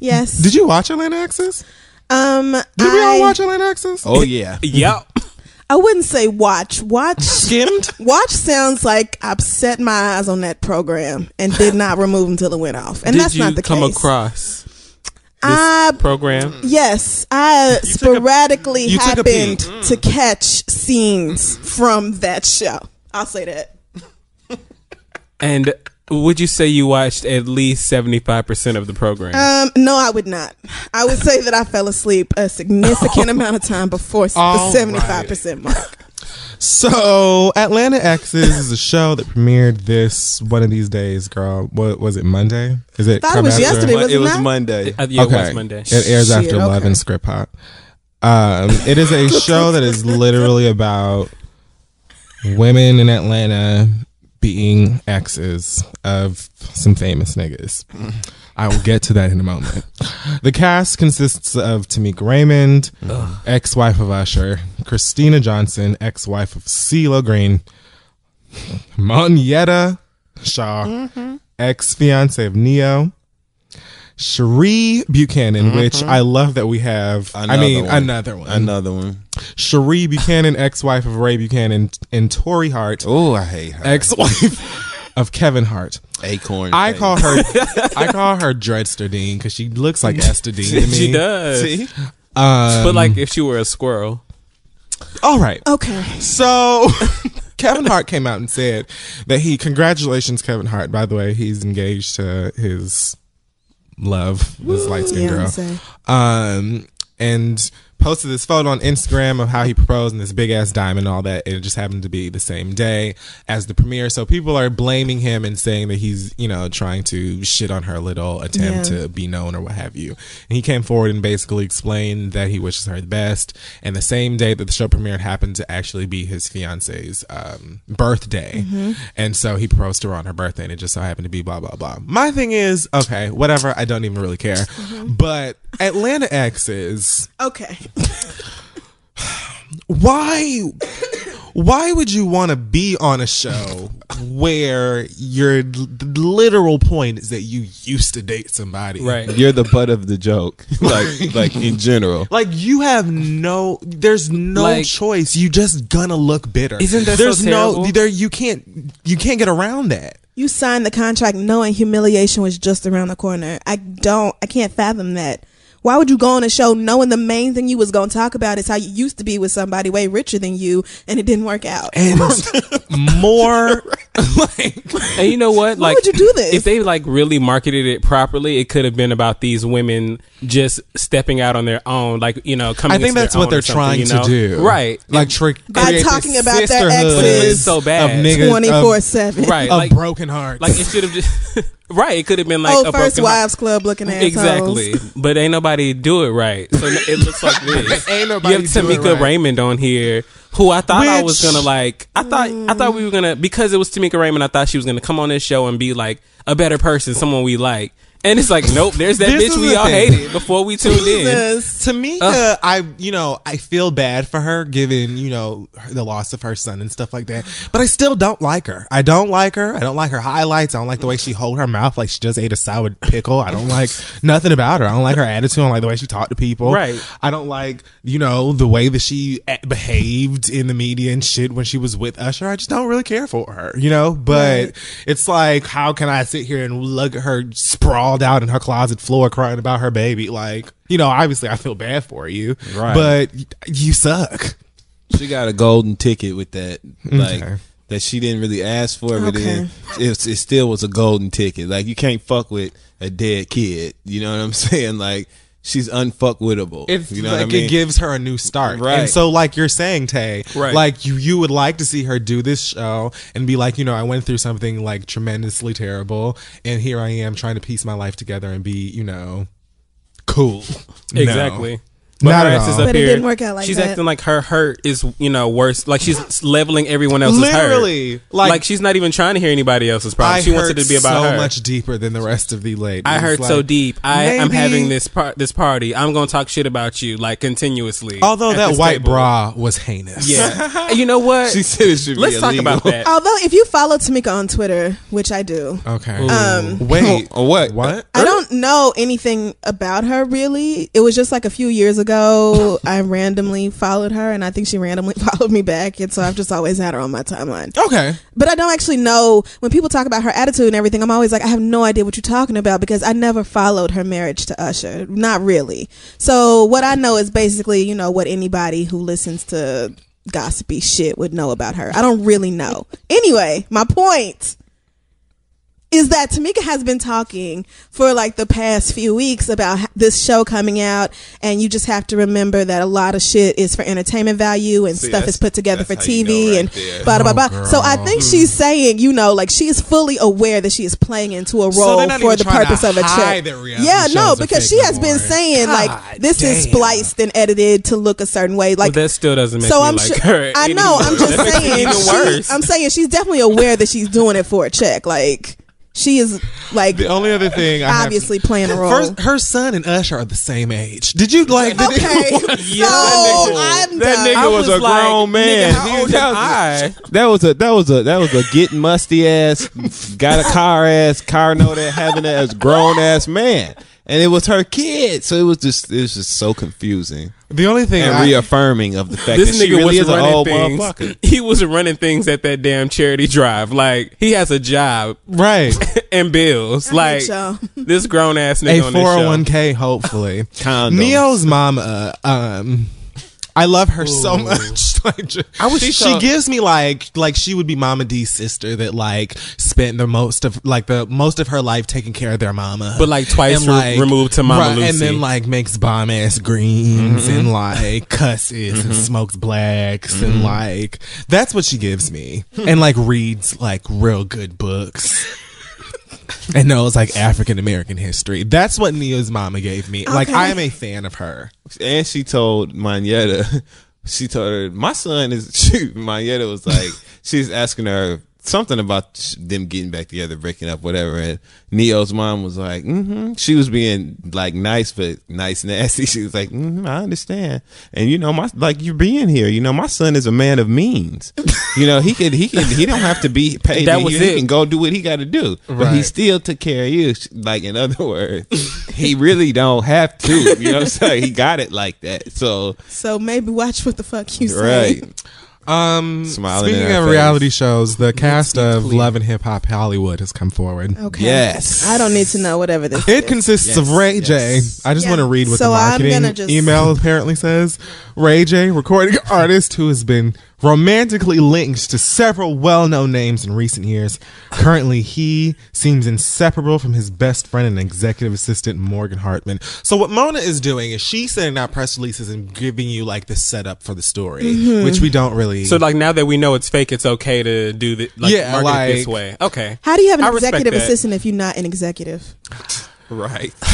Yes. Did you watch Atlanta Exes? Um, Did we all watch Atlanta Exes? Oh yeah. Yep. I wouldn't say watch. Watch. Skimmed? Watch sounds like I've set my eyes on that program and did not remove until it went off, and Did that's you not the come case. across I program? Mm. yes, I sporadically you took a happened peek. to catch scenes mm-hmm. from that show. I'll say that. And would you say you watched at least seventy five percent of the program? Um, no, I would not. I would say that I fell asleep a significant amount of time before s- the seventy-five percent mark. So, Atlanta Exes is a show that premiered this one of these days, girl. What was it? Monday? Is it? Thought it was after? yesterday. was it it was not? Monday. Uh, yeah, okay. it was Monday. It airs Shit, after Love okay. and Script Hop. Um, it is a show that is literally about women in Atlanta being exes of some famous niggas. I will get to that in a moment. The cast consists of Tameka Raymond, ex-wife of Usher, Christina Johnson, ex-wife of CeeLo Green, Monyetta Shaw, mm-hmm. ex-fiance of Ne-Yo, Cherie Buchanan, mm-hmm. which I love that we have. I Another mean, one. another one. Another one. Cherie Buchanan, ex-wife of Ray Buchanan, and Torrei Hart, Oh, I hate her. ex-wife of Kevin Hart. Acorn. I face. call her, I call her Dreadster Dean because she looks like Esther Dean to me. she does. See? Um, But like if she were a squirrel. all right. Okay. So Kevin Hart came out and said that he congratulations Kevin Hart. By the way, he's engaged to his love, this light skinned girl. Beyonce. Um and posted this photo on Instagram of how he proposed and this big ass diamond and all that. And it just happened to be the same day as the premiere. So people are blaming him and saying that he's, you know, trying to shit on her little attempt Yeah. to be known or what have you. And he came forward and basically explained that he wishes her the best. And the same day that the show premiered happened to actually be his fiance's um, birthday. And so he proposed to her on her birthday and it just so happened to be blah, blah, blah. My thing is, okay, whatever. I don't even really care. But Atlanta X is. Okay. Why why would you want to be on a show where your literal point is that you used to date somebody Right. You're the butt of the joke. like like in general. like you have no there's no Like- choice you just gonna look bitter Isn't that so there's no there you can't you can't get around that You signed the contract knowing humiliation was just around the corner. I don't, I can't fathom that. Why would you go on a show knowing the main thing you was going to talk about is how you used to be with somebody way richer than you and it didn't work out? and more like And you know what? Why like, would you do this? If they like really marketed it properly, it could have been about these women just stepping out on their own. Like you know, coming. I think that's what they're trying you to do Right. like trick By talking about their exes so bad. of niggas 24 7. right. of Like, broken hearts like it should have just. right. It could have been like oh, a First broken heart. Wives Club looking at Exactly, but ain't nobody do it right. So it looks like this. Ain't nobody you have Tameka right. Raymond on here, who I thought I was gonna like. I thought I thought we were gonna because it was Tameka Raymond. I thought she was gonna come on this show and be like a better person, someone we like. And it's like, nope. There's that bitch we all thing. hated before we tuned in. Jesus. Tameka, uh. I you know I feel bad for her given you know the loss of her son and stuff like that, but I still don't like her. I don't like her. I don't like her highlights. I don't like the way she hold her mouth like she just ate a sour pickle. I don't like nothing about her. I don't like her attitude. I don't like the way she talked to people. Right. I don't like you know the way that she eh, behaved in the media and shit when she was with Usher. I just don't really care for her. You know, but it's like how can I sit here and look at her sprawled out in her closet floor crying about her baby? Like you know, obviously I feel bad for you, Right. But you suck. She got a golden ticket with that. Like Okay. that she didn't really ask for, but Okay. it, it still was a golden ticket. Like you can't fuck with a dead kid. You know what I'm saying? Like she's unfuckwittable. It's you know like what I mean? it gives her a new start. Right. And so like you're saying, Tay, Right. like you you would like to see her do this show and be like, you know, I went through something like tremendously terrible and here I am trying to piece my life together and be, you know, cool. No. Exactly. But Not her at ass is up But it here. didn't work out like she's that. acting like her hurt is, you know, worse. Like she's leveling everyone else's Literally. hurt. Like- Like, she's not even trying to hear anybody else's problem. I she wants it to be about so her. much deeper than the rest of the ladies. I hurt so deep. I am having this par- this party. I'm gonna talk shit about you like continuously. Although that white table. bra was heinous. Yeah. You know what? She said it should be Let's talk about that. Although, if you follow Tameka on Twitter, which I do, Okay. Um, Wait. What? What? I don't know anything about her really. It was just like a few years ago, I randomly followed her, and I think she randomly followed me back, and so I've just always had her on my timeline. Okay. But I don't actually know when people talk about her attitude and everything. I'm always like, I have no idea what you're talking about because I never followed her marriage to Usher. Not really. So what I know is basically, you know, what anybody who listens to gossipy shit would know about her. I don't really know. Anyway, my point is that Tameka has been talking for like the past few weeks about this show coming out, and you just have to remember that a lot of shit is for entertainment value and See, stuff is put together for that's how you TV know right and there. blah blah Oh, blah. So I think she's saying, you know, like she is fully aware that she is playing into a role they're for the trying to purpose of a check. Yeah, no, because she has been more. saying God like this is spliced and edited to look a certain way. Like Well, that still doesn't make so me I'm like sure. her. I know. anymore. I'm just That makes it saying. she- I'm saying she's definitely aware that she's doing it for a check. Like she is like The only other thing, I have- obviously playing a role. First, her son and Usher are the same age. Did you like? Did okay, so I'm That nigga I was, a like, grown man. Nigga, how old That was- I? That was a that was a that was a getting musty ass, got a car ass, car know that having as grown ass man, and it was her kid. So it was just it was just so confusing the only thing and I, reaffirming of the fact This that she nigga really was is running old things. He was running things at that damn charity drive. Like he has a job right and bills. hate like y'all. this grown ass nigga on this four show. hundred one k. Hopefully, Condoms. Ne-Yo's mama. Um, I love her so much. like, ju- she, she gives me like like she would be Mama D's sister that like spent the most of like the most of her life taking care of their mama, But, like, twice re- removed to Mama right, and then like makes bomb ass greens Mm-hmm. and like cusses and smokes blacks Mm-hmm. and like that's what she gives me, and like reads like real good books. And knows like African American history. That's what Ne-Yo's mama gave me. Like I am a fan of her. and she told Monyetta, she told her, my son is, she, Monyetta was like, she's asking her something about them getting back together, breaking up, whatever. And Ne-Yo's mom was like, mm-hmm. She was being like nice, but nice nasty. She was like, mm-hmm, I understand. And you know, my, like you're being here, you know, my son is a man of means. you know, he could, he could, he don't have to be paid. That was you. He it. can go do what he got to do. But he still took care of you. Like, in other words, he really don't have to. You know what I'm saying? He got it like that. So, So maybe watch what the fuck you say. right. Um, Smiling speaking of face. reality shows, the cast of Love and Hip Hop Hollywood has come forward. Okay. Yes. I don't need to know whatever this It is. consists of Ray yes. J. I just Yeah. want to read what So the marketing just- email apparently says. Ray J, recording artist who has been romantically linked to several well-known names in recent years. Currently, he seems inseparable from his best friend and executive assistant Morgan Hartman. So what Mona is doing is she's sending out press releases and giving you like the setup for the story, Mm-hmm. which we don't really. So like now that we know it's fake, it's okay to do the like Yeah, market it this way. Okay. How do you have an I executive assistant if you're not an executive? Right.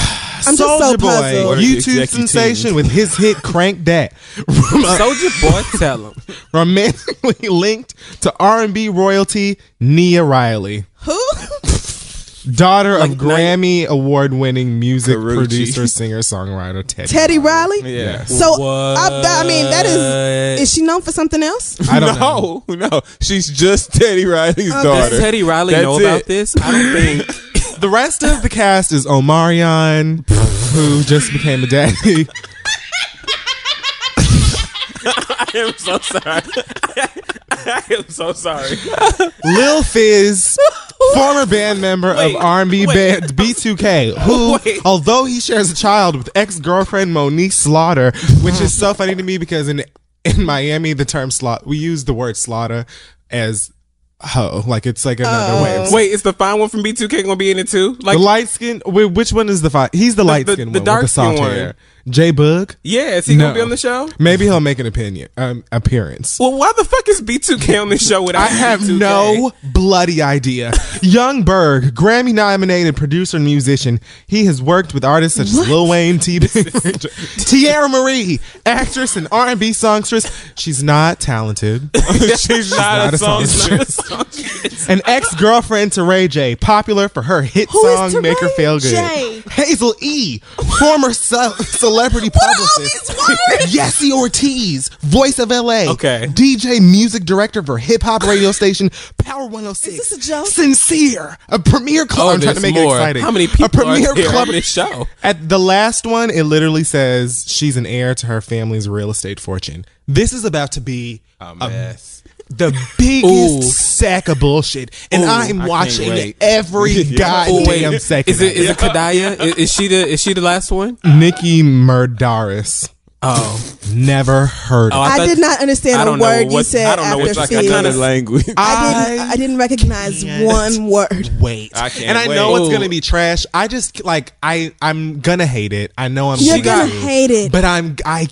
I'm just so Soulja Boy, puzzled. What are the YouTube executives? sensation with his hit "Crank That." Soulja Boy, tell him. romantically linked to R&B royalty Nia Riley, Who? daughter Like, of now- Grammy award-winning music Carucci. producer, singer, songwriter Teddy. Teddy Riley? Yeah. So I, I mean, that is. Is she known for something else? I don't know. no, no. She's just Teddy Riley's Okay. daughter. Does Teddy Riley That's know it. about this? I don't think. The rest of the cast is Omarion, who just became a daddy. I am so sorry. I am so sorry. Lil Fizz, former band member Wait, of R&B wait. band B2K, who, Wait. although he shares a child with ex-girlfriend Moniece Slaughter, which is so funny to me because in in Miami the term slaughter we use the word slaughter as hoe, like it's like another oh. way. Wait, is the fine one from B2K gonna be in it too? Like the light skin. Wait, which one is the fi He's the light skin the one dark with the soft skin one. hair. J Boog. Yeah, is he No. gonna be on the show? Maybe he'll make an opinion um, appearance. Well, why the fuck is B2K on this show without I have B2K? no bloody idea. Young Berg, Grammy nominated producer and musician. He has worked with artists such as Lil Wayne, T. Teairra Mari, actress and R&B songstress. She's not talented. She's not, not a songstress. An ex-girlfriend to Ray J, popular for her hit Who song "Make Her Feel Good." J? Hazel E, former ce- celebrity publicist. Yesi Ortiz, voice of LA. Okay. DJ, music director for hip hop radio station Power 106. Is this a joke? Sincere, a premier club. Oh, I'm trying to make more. it exciting. How many people A premier are there club. on this show? At the last one, it literally says she's an heir to her family's real estate fortune. This is about to be A mess. The biggest Ooh. sack of bullshit, and Ooh, I'm watching can't every Yeah. Oh, goddamn wait, second. is it of is it Kadaya? Is, is she the is she the last one? Nikki Mudarris? Oh, Never heard Oh, of. I I did not understand a don't know word you said I don't know after what Like seeing a kind of language. I didn't. I didn't recognize one word. Wait, I can't and I know wait. it's gonna be trash. I just like I I'm gonna hate it. I know I'm. You're going gonna to, hate it. but I'm I.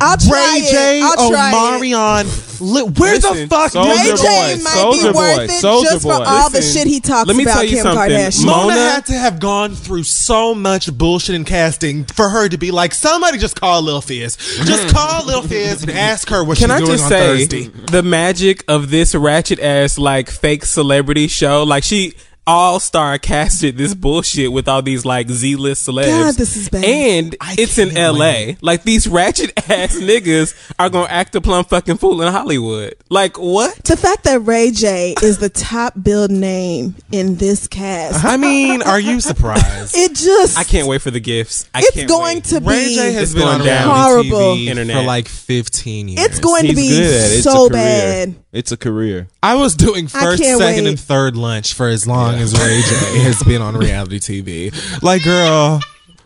I'll try Ray it. J, I'll try it. Omarion, li- where the fuck? Soulja Ray Ray Boy, J might Soulja be Boy, worth it Soulja just for Boy. all the Listen, shit he talks let me about tell you Kim something. Kardashian. Mo- Mona, Mona- had to have gone through so much bullshit in casting for her to be like, somebody just call Lil Fizz. Just mm. call Lil Fizz and ask her what Can she's I doing just on say Thursday. the magic of this ratchet ass like fake celebrity show? Like she all star casted this bullshit with all these like Z list celebs. God, this is bad. And I it's in L.A. wait. Like these ratchet ass niggas are gonna act a plum fucking fool in Hollywood. Like what? The fact that Ray J is the top billed name in this cast, I mean, are you surprised? it just I can't wait for the gifts. I It's can't going wait. to Ray. J has It's been on down. Horrible. TV Internet. for like 15 years. It's going to be good at. It's so bad. It's a career. I was doing first, second, wait. and third lunch for as long as Ray J has been on reality TV. Like, girl,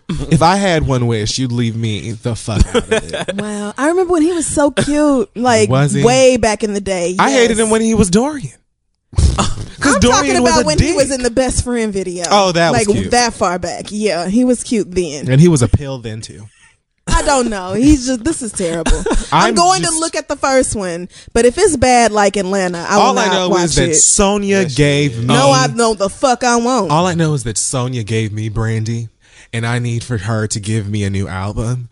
if I had one wish, you'd leave me the fuck out of it. Wow, I remember when he was so cute, like Was way back in the day. I hated him when he was Dorian. Because I'm Dorian talking about when dick. he was in the best friend video. Oh, that was like cute. that far back. Yeah, he was cute then. and he was a pill then too. I don't know. He's just this is terrible. I'm, I'm going just- to look at the first one, but if it's bad like Atlanta, I will All not I know watch is that it. Sonia gave me. no, I know the fuck I won't. All I know is that Sonia gave me Brandy, and I need for her to give me a new album.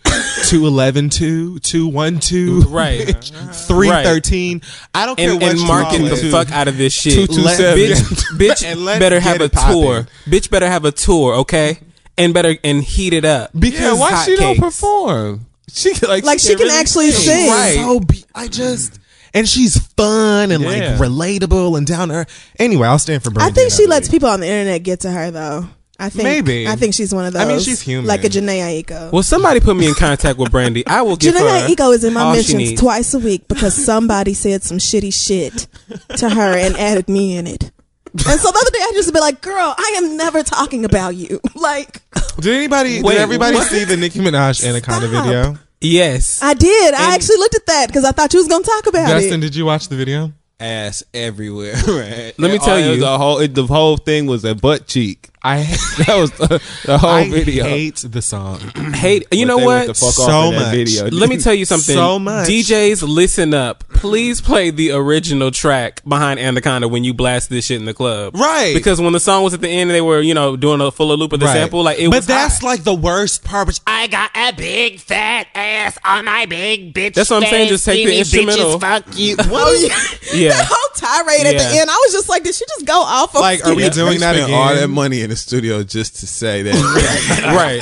211 2, 212, Right. 313. I don't care and, what and you market the it. fuck out of this shit. Two, two, seven. bitch, bitch And let's better have a poppin'. tour. Bitch better have a tour, okay? And better and heat it up. Because Yeah, why she don't perform? She can- like Like, she can really actually sing. sing. Right. so be- I just and she's fun and Yeah. like relatable and down to earth. Anyway, I'll stand for Brandy. I think she another lets people on the internet get to her though. I think Maybe. I think she's one of those. I mean, she's human. like a Jhené Aiko. Well, somebody put me in contact with Brandy. I will give Jhené her Aiko is in my all she mentions twice a week because somebody said some shitty shit to her and added me in it. And so the other day I just be like, "Girl, I am never talking about you." Like Did anybody? Wait, did everybody what? see the Nicki Minaj Anaconda Stop. video? Yes. I did. I actually looked at that because I thought you was gonna talk about Justin, it. did you watch the video? ass everywhere. Right? Let me tell all- it was you. the whole it, the whole thing was a butt cheek. I That was the, the whole I video. hate the song. Hate. You But know what? So much. video. Let me tell you something. So much. DJs, listen up. Please play the original track behind Anaconda when you blast this shit in the club. Right. Because when the song was at the end and they were, you know, doing a full loop of the Right. sample, like it was but that's hot. like the worst part. Which I got a big fat ass on my big bitch. That's what I'm saying, just take the instrumental. Bitches, fuck you. Oh yeah. Yeah. the whole tirade at Yeah. the end. I was just like, did she just go off? Of Like, are we Yeah, doing that again? All that money in the studio just to say that. right.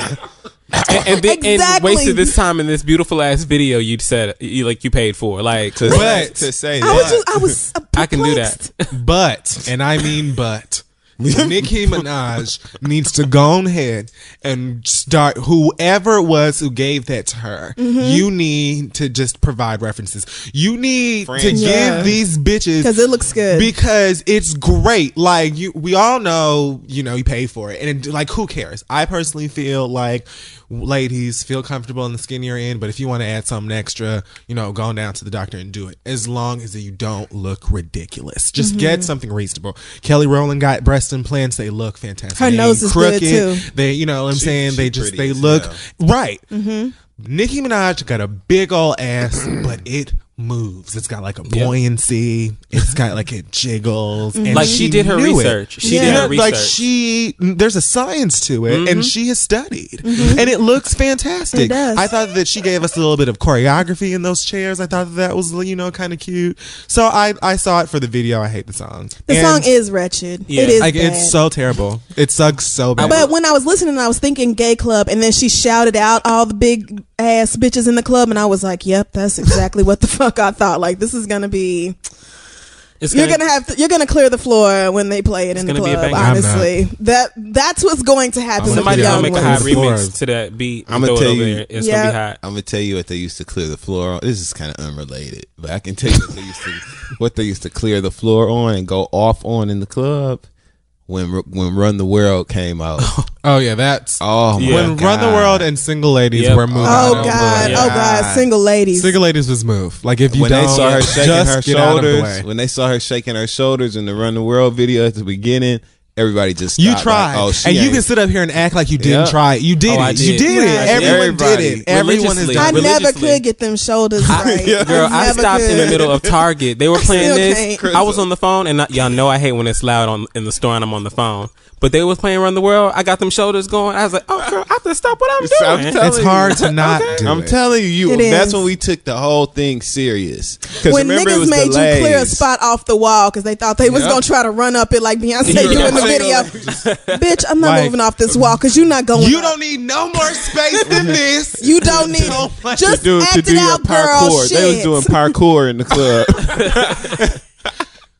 and, and, then, and wasted this time in this beautiful ass video you said you like you paid for. Like to, But- to say I was that. just, I was. I can do that. But, and I mean but, Nicki Minaj needs to go ahead and start whoever it was who gave that to her. Mm-hmm. You need to just provide references. You need to Yeah. give these bitches because it looks good. because it's great. Like you, we all know, you know, you pay for it, and like, who cares? I personally feel like ladies feel comfortable in the skin you're in, but if you want to add something extra, you know, go down to the doctor and do it. As long as you don't look ridiculous, just Mm-hmm. get something reasonable. Kelly Rowland got breast implants; they look fantastic. Her They nose ain't is good, too. They, you know, what I'm saying she they just they look hell. right. Mm-hmm. Nicki Minaj got a big old ass, but it moves. It's got like a buoyancy. It's got like it jiggles. And Like, she did her knew it. research. She did Yeah, her Like she, there's a science to it, Mm-hmm. and she has studied, and it looks fantastic. It does. I thought that she gave us a little bit of choreography in those chairs. I thought that, that was you know kind of cute. So I I saw it for the video. I hate the song. The And, song is wretched. Yeah. It is like bad. it's so terrible. It sucks so bad. But when I was listening, I was thinking gay club, and then she shouted out all the big ass bitches in the club, and I was like, "Yep, that's exactly what the fuck I thought." Like this is gonna be, It's you're gonna have, to, you're gonna clear the floor when they play it in the gonna be a club. Honestly, that that's what's going to happen. with Somebody gonna make a I'm hot remix Floors. to that beat. I'ma and throw it tell you- It's Yeah. gonna be hot. I'm gonna tell you what they used to clear the floor on. This is kind of unrelated, but I can tell you what they used to what they used to clear the floor on and go off on in the club when when Run the World came out. oh yeah, that's Oh my when god! Run the World and Single Ladies Yep. were moving. Oh out god, oh god, single ladies. Single Ladies was move. Like if you when don't, they saw her shaking her get the shoulders, when they saw her shaking her shoulders in the Run the World video at the beginning, everybody just You stopped, tried, Like, oh, she and you ain't- can sit up here and act like you didn't Yeah. try it. You did Oh, I it. You did. did Right. it. I did. Everyone did it. Everyone is. Done I never could get them shoulders right. Yeah. Girl, I never stopped in the middle of Target. They were playing still this. can't. I was on the phone, and I, y'all know I hate when it's loud on in the store and I'm on the phone. But they was playing Run the World. I got them shoulders going. I was like, oh, girl, I have to stop what I'm I'm doing. telling It's you. hard to not do I'm it. telling you, you It that's is. when we took the whole thing serious. When remember, it niggas was made delays. you clear a spot off the wall because they thought they was Yep. gonna try to run up it like Beyonce Yeah. do in the video. Bitch, I'm not Like, moving off this wall because you're not going. You up. don't need no more space than this. You don't need So it. much Just do, act to do it your out, girl. parkour. They was doing parkour in the club.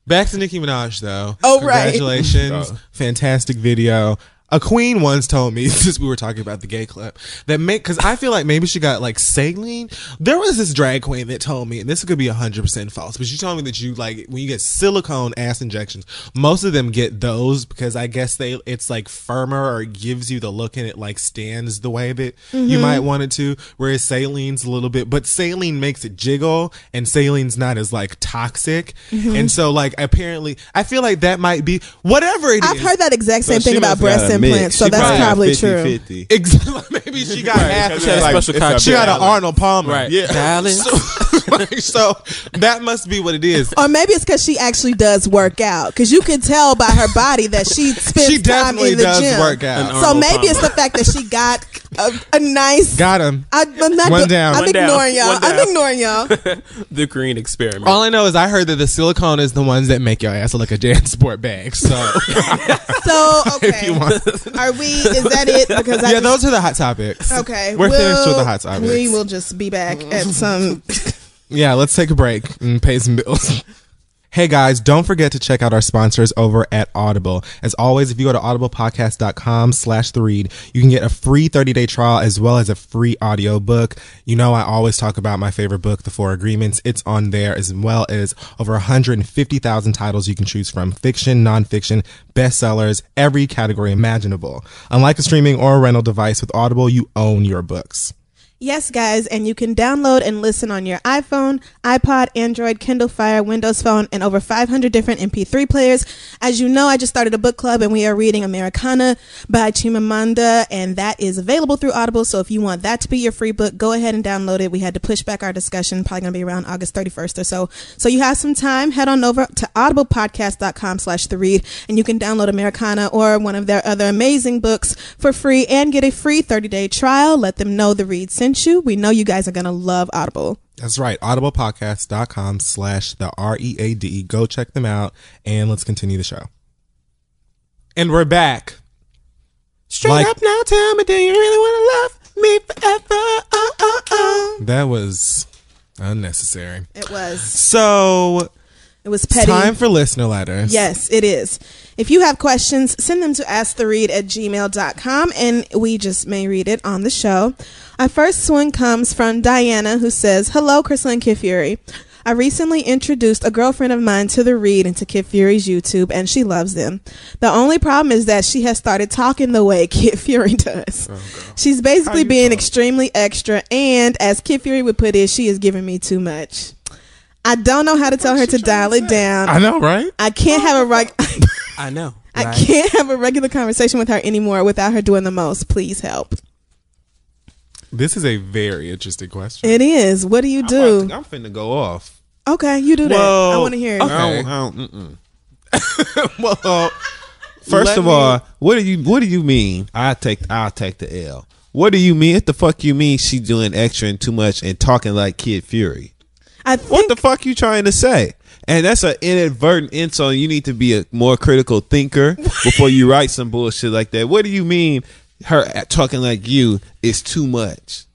Back to Nicki Minaj though. Oh, right. Congratulations. Fantastic video. A queen once told me, since we were talking about the gay club, that make because I feel like maybe she got like saline. There was this drag queen that told me, and this could be hundred percent false, but she told me that you like when you get silicone ass injections, most of them get those because I guess they it's like firmer or it gives you the look and it like stands the way that you mm-hmm. might want it to. Whereas saline's a little bit, but saline makes it jiggle, and saline's not as like toxic, mm-hmm. and so like apparently I feel like that might be whatever it is. I've heard that exact same So thing about breast implants, so that's probably true. 50-50. Exactly. Maybe she got half. She had a Like, special it's a cock. She got an. Arnold Palmer. Right. Yeah. Balance. so that must be what it is. Or maybe it's because she actually does work out. Because you can tell by her body that she spends She time in the does gym. work out. So Arnold maybe it's the fact that she got a, a nice. Got him. I, I'm not One down. I'm One down. ignoring y'all. I'm ignoring y'all. the green experiment. All I know is I heard that the silicone is the ones that make your ass look like a dance sport bag. So So okay, want, are we? Is that it? Because I yeah, those are the hot topics. Okay, we're finished with the hot topics. We will just be back at some. Yeah, let's take a break and pay some bills. Hey guys, don't forget to check out our sponsors over at Audible. As always, if you go to audiblepodcast.com slash the read, you can get a free 30-day trial as well as a free audio book. You know, I always talk about my favorite book, The Four Agreements. It's on there as well as over 150,000 titles you can choose from. Fiction, nonfiction, bestsellers, every category imaginable. Unlike a streaming or rental device with Audible, you own your books. Yes, guys, and you can download and listen on your iPhone, iPod, Android, Kindle Fire, Windows Phone, and over 500 different MP3 players. As you know, I just started a book club and we are reading Americanah by Chimamanda, and that is available through Audible. So if you want that to be your free book, go ahead and download it. We had to push back our discussion, probably going to be around August 31st or so. So you have some time. Head on over to audiblepodcast.com slash the read, and you can download Americanah or one of their other amazing books for free and get a free 30 day trial. Let them know the read sent you. We know you guys are going to love Audible. That's right. Audiblepodcast.com slash the R E A D. Go check them out and let's continue the show. And we're back. Straight Like- up now, tell me, do you really want to love me forever? Oh, oh, oh. That was unnecessary. It was. So, It was petty. time for listener letters. Yes, it is. If you have questions, send them to asktheread at gmail.com and we just may read it on the show. Our first one comes from Diana who says, Hello, Crissle and Kid Fury. I recently introduced a girlfriend of mine to the read and to Kid Fury's YouTube and she loves them. The only problem is that she has started talking the way Kid Fury does. She's basically being extremely extra and as Kid Fury would put it, she is giving me too much. I don't know how to tell her to dial it down. I know, right? I can't have a reg- I know. I can't have a regular conversation with her anymore without her doing the most. Please help. This is a very interesting question. It is. What do you I'm, do? to- I'm finna go off. Okay, you do that. I want to hear it. okay. I don't, I don't, mm-mm. well, uh, First Let of me- all, what do you what do you mean? I take I'll take the L. What do you mean? What the fuck you mean? She doing extra and too much and talking like Kid Fury? I What the fuck you trying to say? And that's an inadvertent insult. You need to be a more critical thinker before you write some bullshit like that. What do you mean? Her talking like you is too much.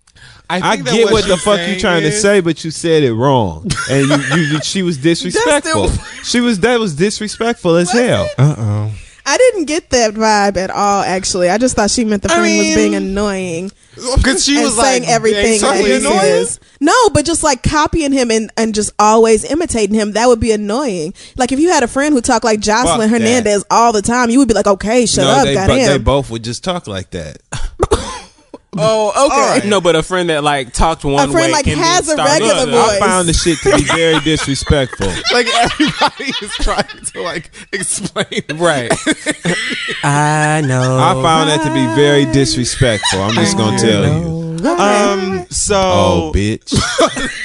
I, think that get what, the fuck you saying trying to say, but you said it wrong, and you, you, you she was disrespectful. she was that was disrespectful as hell. Uh oh. I didn't get that vibe at all. Actually, I just thought she meant the I friend was being annoying Because she and was saying like everything that basically he annoying. says. No, but just like copying him and, and just always imitating him, that would be annoying. Like if you had a friend who talked like Joseline Fuck that. Hernandez all the time, you would be like, okay, shut no, up, they, goddamn. they both would just talk like that. oh, okay. No, but a friend that like talked one A friend, way like, and has a regular the- voice. I found the shit to be very disrespectful. Like everybody is trying to like explain. Right. I know. I found that to be very disrespectful. I'm just gonna tell you. Um. So. Oh, bitch.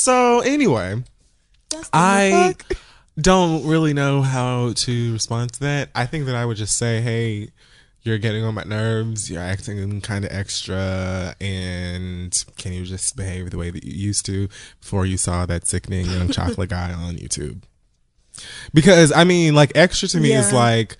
So anyway, I don't really know how to respond to that. I think that I would just say, "Hey, you're getting on my nerves. You're acting kind of extra, and can you just behave the way that you used to before you saw that sickening young chocolate guy on YouTube?" Because I mean, like extra to me is like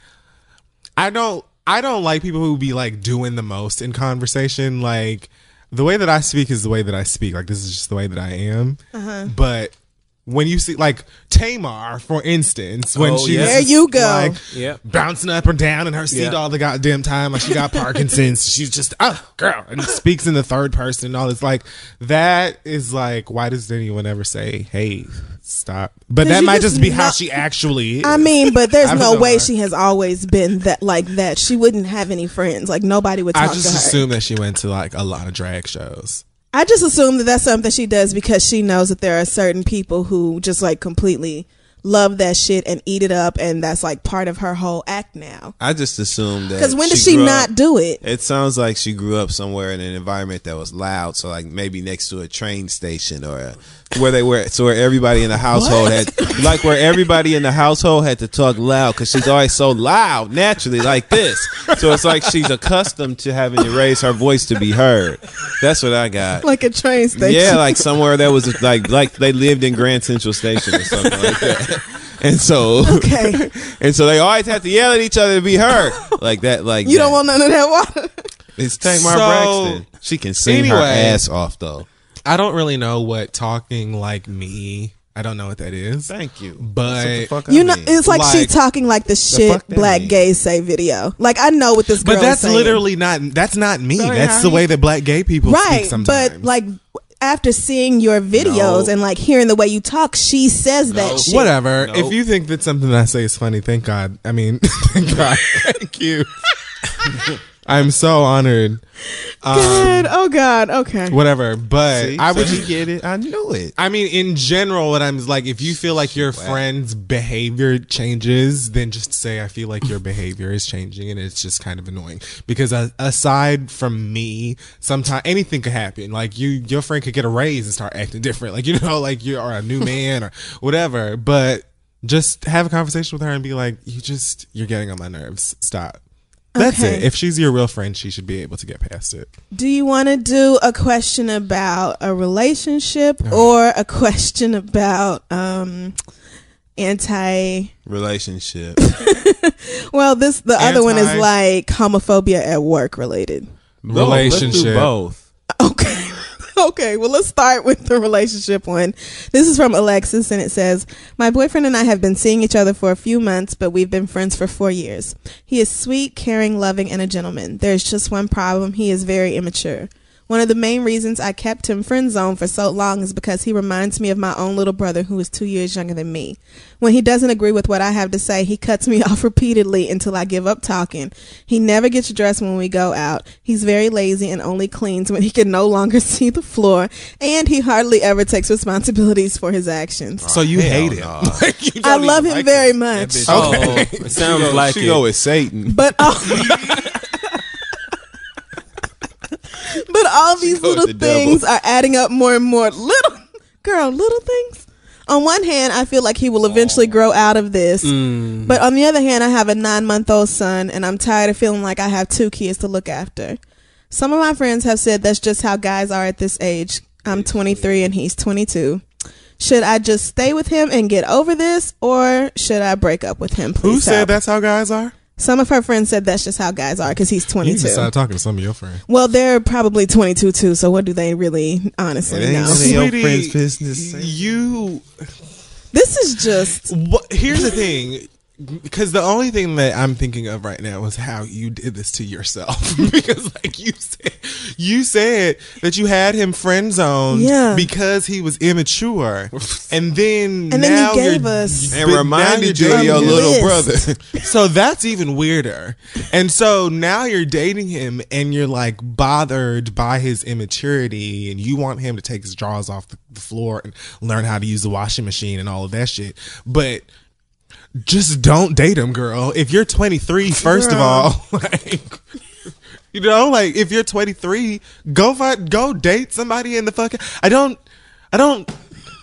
I don't I don't like people who be like doing the most in conversation. Like the way that I speak is the way that I speak. Like this is just the way that I am. Uh-huh. But when you see like Tamar, for instance, when Oh, she's yeah. There you go. like Yep. bouncing up and down in her seat Yeah. all the goddamn time, like she got Parkinson's. she's just oh girl, and speaks in the third person and all this. Like that is like, why does anyone ever say, "Hey, stop"? But that might just just be how she actually is. I mean, but there's no way her. she has always been that like that. She wouldn't have any friends. Like nobody would I talk just to her. assume that she went to like a lot of drag shows. I just assume that that's something she does because she knows that there are certain people who just like completely love that shit and eat it up, and that's like part of her whole act now. I just assumed that. Because when did she grew not up- do it? It sounds like she grew up somewhere in an environment that was loud, so like maybe next to a train station or a, where they were, so where everybody in the household had, like where everybody in the household had to talk loud because she's always so loud naturally, like this. So it's like she's accustomed to having to raise her voice to be heard. That's what I got. Like a train station. Yeah, like somewhere that was like like they lived in Grand Central Station or something like that. And so Okay. and so they always have to yell at each other to be heard. Like that like you that. don't want none of that water. It's Tamar So, Braxton. She can sing her ass off though. I don't really know what talking like me. I don't know what that is. Thank you. But- the fuck I You know, mean. it's like, she's talking like the shit fuck that black mean? gays say video. Like I know what this girl But that's is saying. literally not. That's not me. That ain't That's the way that black gay people speak right. sometimes. But like after seeing your videos No. and like hearing the way you talk, she says that shit. whatever. Nope. If you think that something I say is funny, thank God. I mean, thank God. thank you. I'm so honored. God, oh God, okay. Whatever. But See? I So would you just get it. I knew it. I mean, in general, what I'm like, if you feel like your friend's behavior changes, then just say, I feel like your behavior is changing and it's just kind of annoying. Because uh, aside from me, sometimes anything could happen. Like you, your friend could get a raise and start acting different. Like, you know, like you are a new man or whatever. But just have a conversation with her and be like, you just, you're getting on my nerves. Stop. That's Okay. it. If she's your real friend, she should be able to get past it. Do you want to do a question about a relationship or a question about um anti Relationship. well this the other one is like homophobia at work related. No, let's do Relationship. both. Okay. Well, let's start with the relationship one. This is from Alexis, and it says My boyfriend and I have been seeing each other for a few months, but we've been friends for four years. He is sweet, caring, loving, and a gentleman. There's just one problem he is very immature. One of the main reasons I kept him friend zone for so long is because he reminds me of my own little brother who is two years younger than me. When he doesn't agree with what I have to say, he cuts me off repeatedly until I give up talking. He never gets dressed when we go out. He's very lazy and only cleans when he can no longer see the floor, and he hardly ever takes responsibilities for his actions. So you hell hate him. no. Like, you I love him like very him. much. bitch- Oh, it sounds she like she it. go with Satan. But um, but all these little the devil. things are adding up more and more. Little girl, little things. On one hand, I feel like he will eventually grow out of this. Mm. But on the other hand, I have a nine month old son and I'm tired of feeling like I have two kids to look after. Some of my friends have said that's just how guys are at this age. I'm 23 and he's 22. Should I just stay with him and get over this or should I break up with him? Please Who said help. that's how guys are? Some of her friends said that's just how guys are because he's You need to 22. talking to some of your friends. Well, they're probably 22 too, so what do they really honestly It ain't know? none your Sweetie, friends' business. You This is just What, here's the thing, because the only thing that I'm thinking of right now is how you did this to yourself. because, like you said, you said that you had him friend zoned Yeah. because he was immature, and then And then you gave us- and reminded you're of your little List. brother. So that's even weirder. And so now you're dating him and you're like bothered by his immaturity and you want him to take his drawers off the, the floor and learn how to use the washing machine and all of that shit. But just don't date him, girl. If you're 23, first of all, like you know, like if you're 23, go find go date somebody in the fucking I don't I don't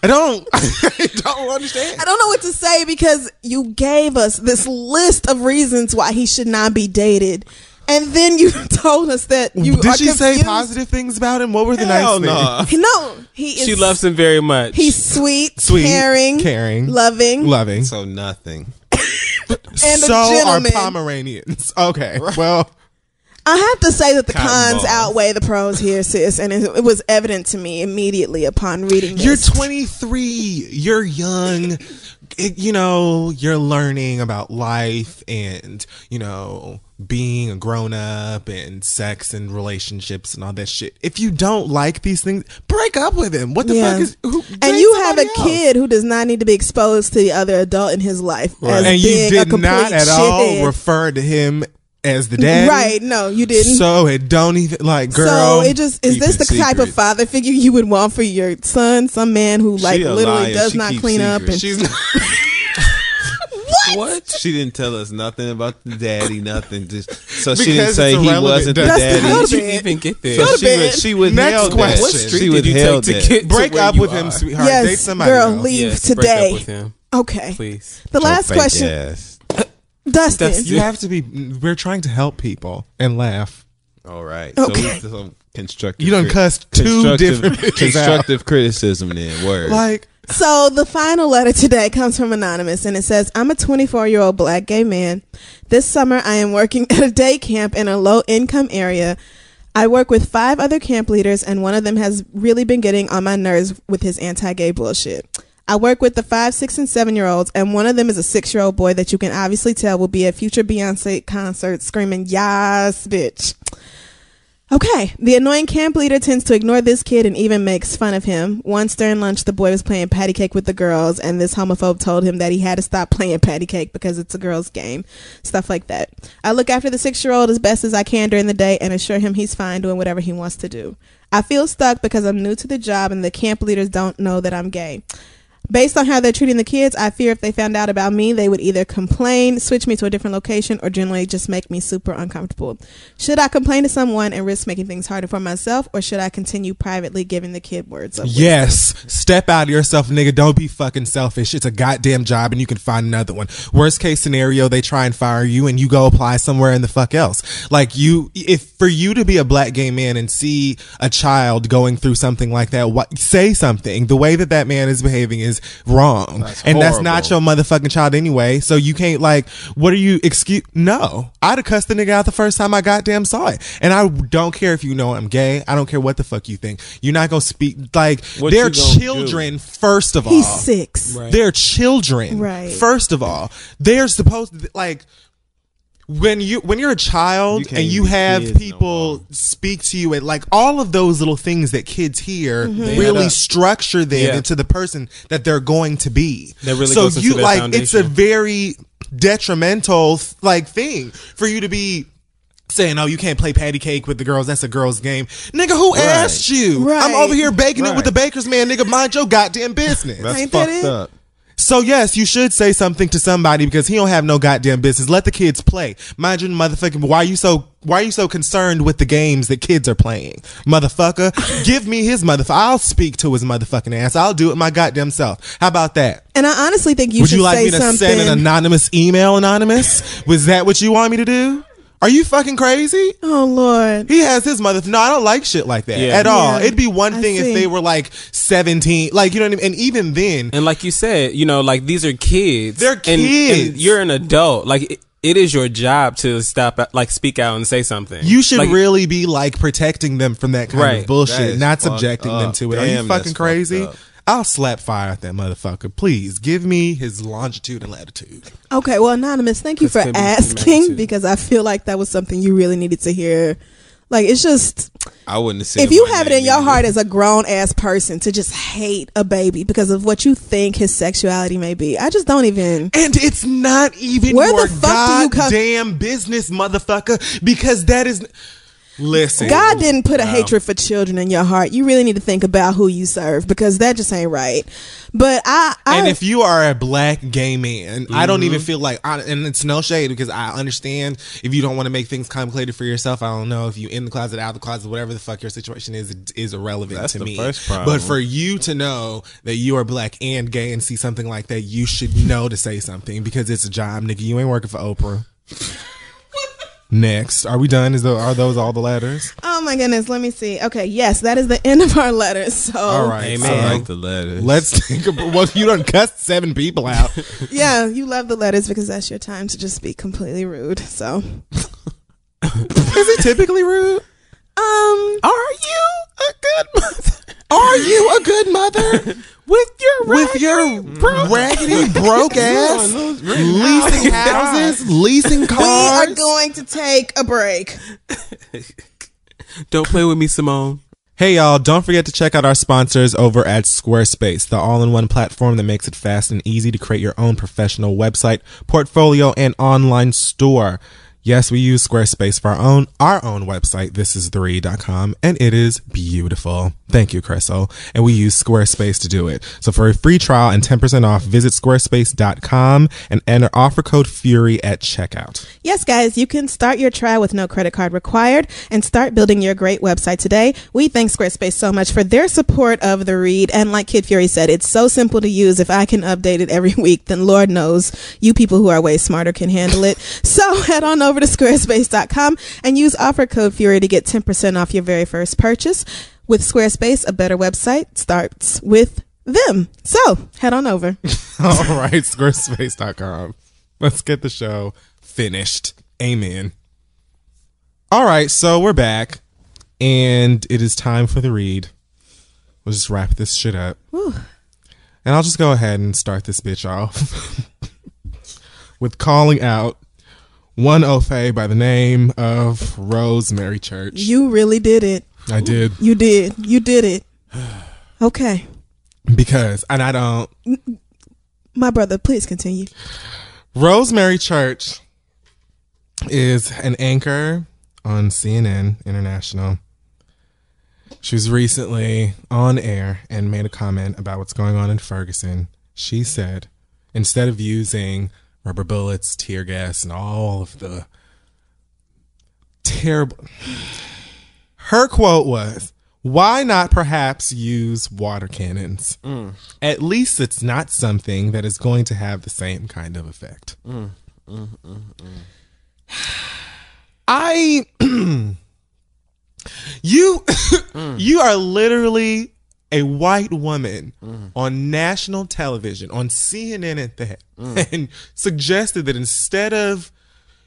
I don't I don't understand. I don't know what to say because you gave us this list of reasons why he should not be dated. And then you told us that you Did are she say positive things about him? What were the Hell nice things? no. No, he is She loves him very much. He's sweet, Sweet, caring, caring, loving. Loving. So nothing. And a so are. Pomeranians. Okay. Well, I have to say that the Cotton cons balls. outweigh the pros here, sis, and it, it was evident to me immediately upon reading this. you're 23. You're young. It- you know, you're learning about life and, you know, being a grown up and sex and relationships and all that shit. If you don't like these things, break up with him. What the Yeah. fuck is who, and you have a else. kid who does not need to be exposed to the other adult in his life as and you did not at all refer to him as the daddy. Right? No, you didn't. So it don't even like girl. so it just is this it the type of father figure you would want for your son? Some man who like literally liar. does She not keeps clean up and She's not, what? she didn't tell us nothing about the daddy, nothing. Just so she didn't say he wasn't the daddy. hell How did you even get there? So she would she withheld Next that. question. what street She did you take withheld to that. get to break where up you with are? him, sweetheart. Yes, Date somebody girl, else. leave Yes, break today. up with him, Okay. please. The last question, ass. Dustin. That's- You have to be. We're trying to help people and laugh. All right. Okay. So it's some constructive. You done crit- cussed two different constructive criticism. Then word. Like So the final letter today comes from anonymous and it says, "I'm a 24 year old black gay man. This summer I am working at a day camp in a low income area. I work with five other camp leaders and one of them has really been getting on my nerves with his anti-gay bullshit. I work with the five, six, and seven year olds, and one of them is a six year old boy that you can obviously tell will be at future Beyonce concert screaming, Yas, bitch. Okay, the annoying camp leader tends to ignore this kid and even makes fun of him. Once during lunch, the boy was playing patty cake with the girls, and this homophobe told him that he had to stop playing patty cake because it's a girls' game. Stuff like that. I look after the six year old as best as I can during the day and assure him he's fine doing whatever he wants to do. I feel stuck because I'm new to the job and the camp leaders don't know that I'm gay. Based on how they're treating the kids, I fear if they found out about me, they would either complain, switch me to a different location, or generally just make me super uncomfortable. Should I complain to someone and risk making things harder for myself, or should I continue privately giving the kid words of? Yes. Step out of yourself, nigga. Don't be fucking selfish. It's a goddamn job and you can find another one. Worst case scenario, they try and fire you and you go apply somewhere in the fuck else. Like you, if for you to be a black gay man and see a child going through something like that, what, say something. The way that that man is behaving is wrong. and that's not your motherfucking child anyway. So you can't like, what are you excuse? No, I'd have cussed the nigga out the first time I goddamn saw it. And I don't care if you know I'm gay. I don't care what the fuck you think. You're not gonna speak like What they're you gonna children. First of all, He's six. they're children. Right. First of all, they're supposed to like when you when you're a child You and you have kids no people speak to you and like all of those little things that kids hear Mm-hmm. really structure them Yeah. into the person that they're going to be. That really so goes you their like it's a very detrimental like thing for you to be saying, "Oh, you can't play patty cake with the girls. That's a girls' game." Nigga, who asked you? Right. I'm over here baking it with the baker's man. Nigga, mind your goddamn business. That's Ain't that fucked it? up. So yes, you should say something to somebody because he don't have no goddamn business. Let the kids play. Mind you, motherfucking, why are you so why are you so concerned with the games that kids are playing, motherfucker? Give me his motherfucker. I'll speak to his motherfucking ass. I'll do it my goddamn self. How about that? And I honestly think you should do that. Would should you like me to something. send an anonymous email? Anonymous? Was that what you want me to do? Are you fucking crazy? oh Lord. He has his mother. No, I don't like shit like that Yeah. at all. Yeah, It'd be one I thing if they were like 17, like, you know what I mean? And even then, And like you said, you know, like these are kids. They're And- And, kids. you're an adult. Like it, it is your job to stop, like speak out and say something. you should Like, really be like protecting them from that kind Right. of bullshit, That is not fucked subjecting them up. to it. Are you Damn, that's fucking fucked crazy? up. I'll slap fire at that motherfucker. Please give me his longitude and latitude. Okay, well, Anonymous, thank you for asking because I feel like that was something you really needed to hear. Like, it's just, I wouldn't have said if you have it name in your heart as a grown ass person to just hate a baby because of what you think his sexuality may be, I just don't even. And it's not even Where your the fuck do you come- goddamn business, motherfucker, because that is. Listen, God didn't put a hatred for children in your heart. You really need to think about who you serve because that just ain't right. But I, I And if you are a black gay man, I don't even mm-hmm. feel like, I, and it's no shade because I understand if you don't want to make things complicated for yourself. I don't know if you in the closet, out of the closet, whatever the fuck your situation is, it is irrelevant That's to the me. first. But for you to know that you are black and gay and see something like that, you should know to say something because it's a job, nigga. You ain't working for Oprah. Next, are we done? Is the, are those all the letters? oh my goodness, let me see. Okay, yes, that is the end of our letters. So, All right, I so like the letters. let's think about. Well, you don't cuss seven people out. yeah, you love the letters because that's your time to just be completely rude. So, Is it typically rude? um, Are you a good mother? Are you a good mother? with your With your raggedy, broke ass, leasing houses, oh leasing cars. we are going to take a break. Don't play with me, Simone. Hey y'all, don't forget to check out our sponsors over at Squarespace, the all-in-one platform that makes it fast and easy to create your own professional website, portfolio, and online store. Yes, we use Squarespace for our own our own website, thisis3.com, and it is beautiful. Thank you, Crissle. And we use Squarespace to do it. So for a free trial and 10% off, visit squarespace.com and enter offer code FURY at checkout. Yes, guys, you can start your trial with no credit card required and start building your great website today. We thank Squarespace so much for their support of the read. And like Kid Fury said, it's so simple to use. If I can update it every week, then Lord knows you people who are way smarter can handle it. So head on over to squarespace.com and use offer code Fury to get 10% off your very first purchase. With Squarespace, a better website starts with them. So head on over. All right, squarespace.com. Let's get the show finished. Amen. All right, so we're back, and it is time for the read. We'll just wrap this shit up. And I'll just go ahead and start this bitch off with calling out one oh Ofe by the name of Rosemary Church. You really did it. I did You did. You did it. Okay. because, and I don't. My brother, please continue. Rosemary Church is an anchor on CNN International. She was recently on air and made a comment about what's going on in Ferguson. She said, instead of using rubber bullets, tear gas, and all of the terrible. Her quote was, why not perhaps use water cannons? Mm. At least it's not something that is going to have the same kind of effect. Mm, mm, I you you are literally a white woman mm-hmm. on national television on CNN at that mm. and suggested that instead of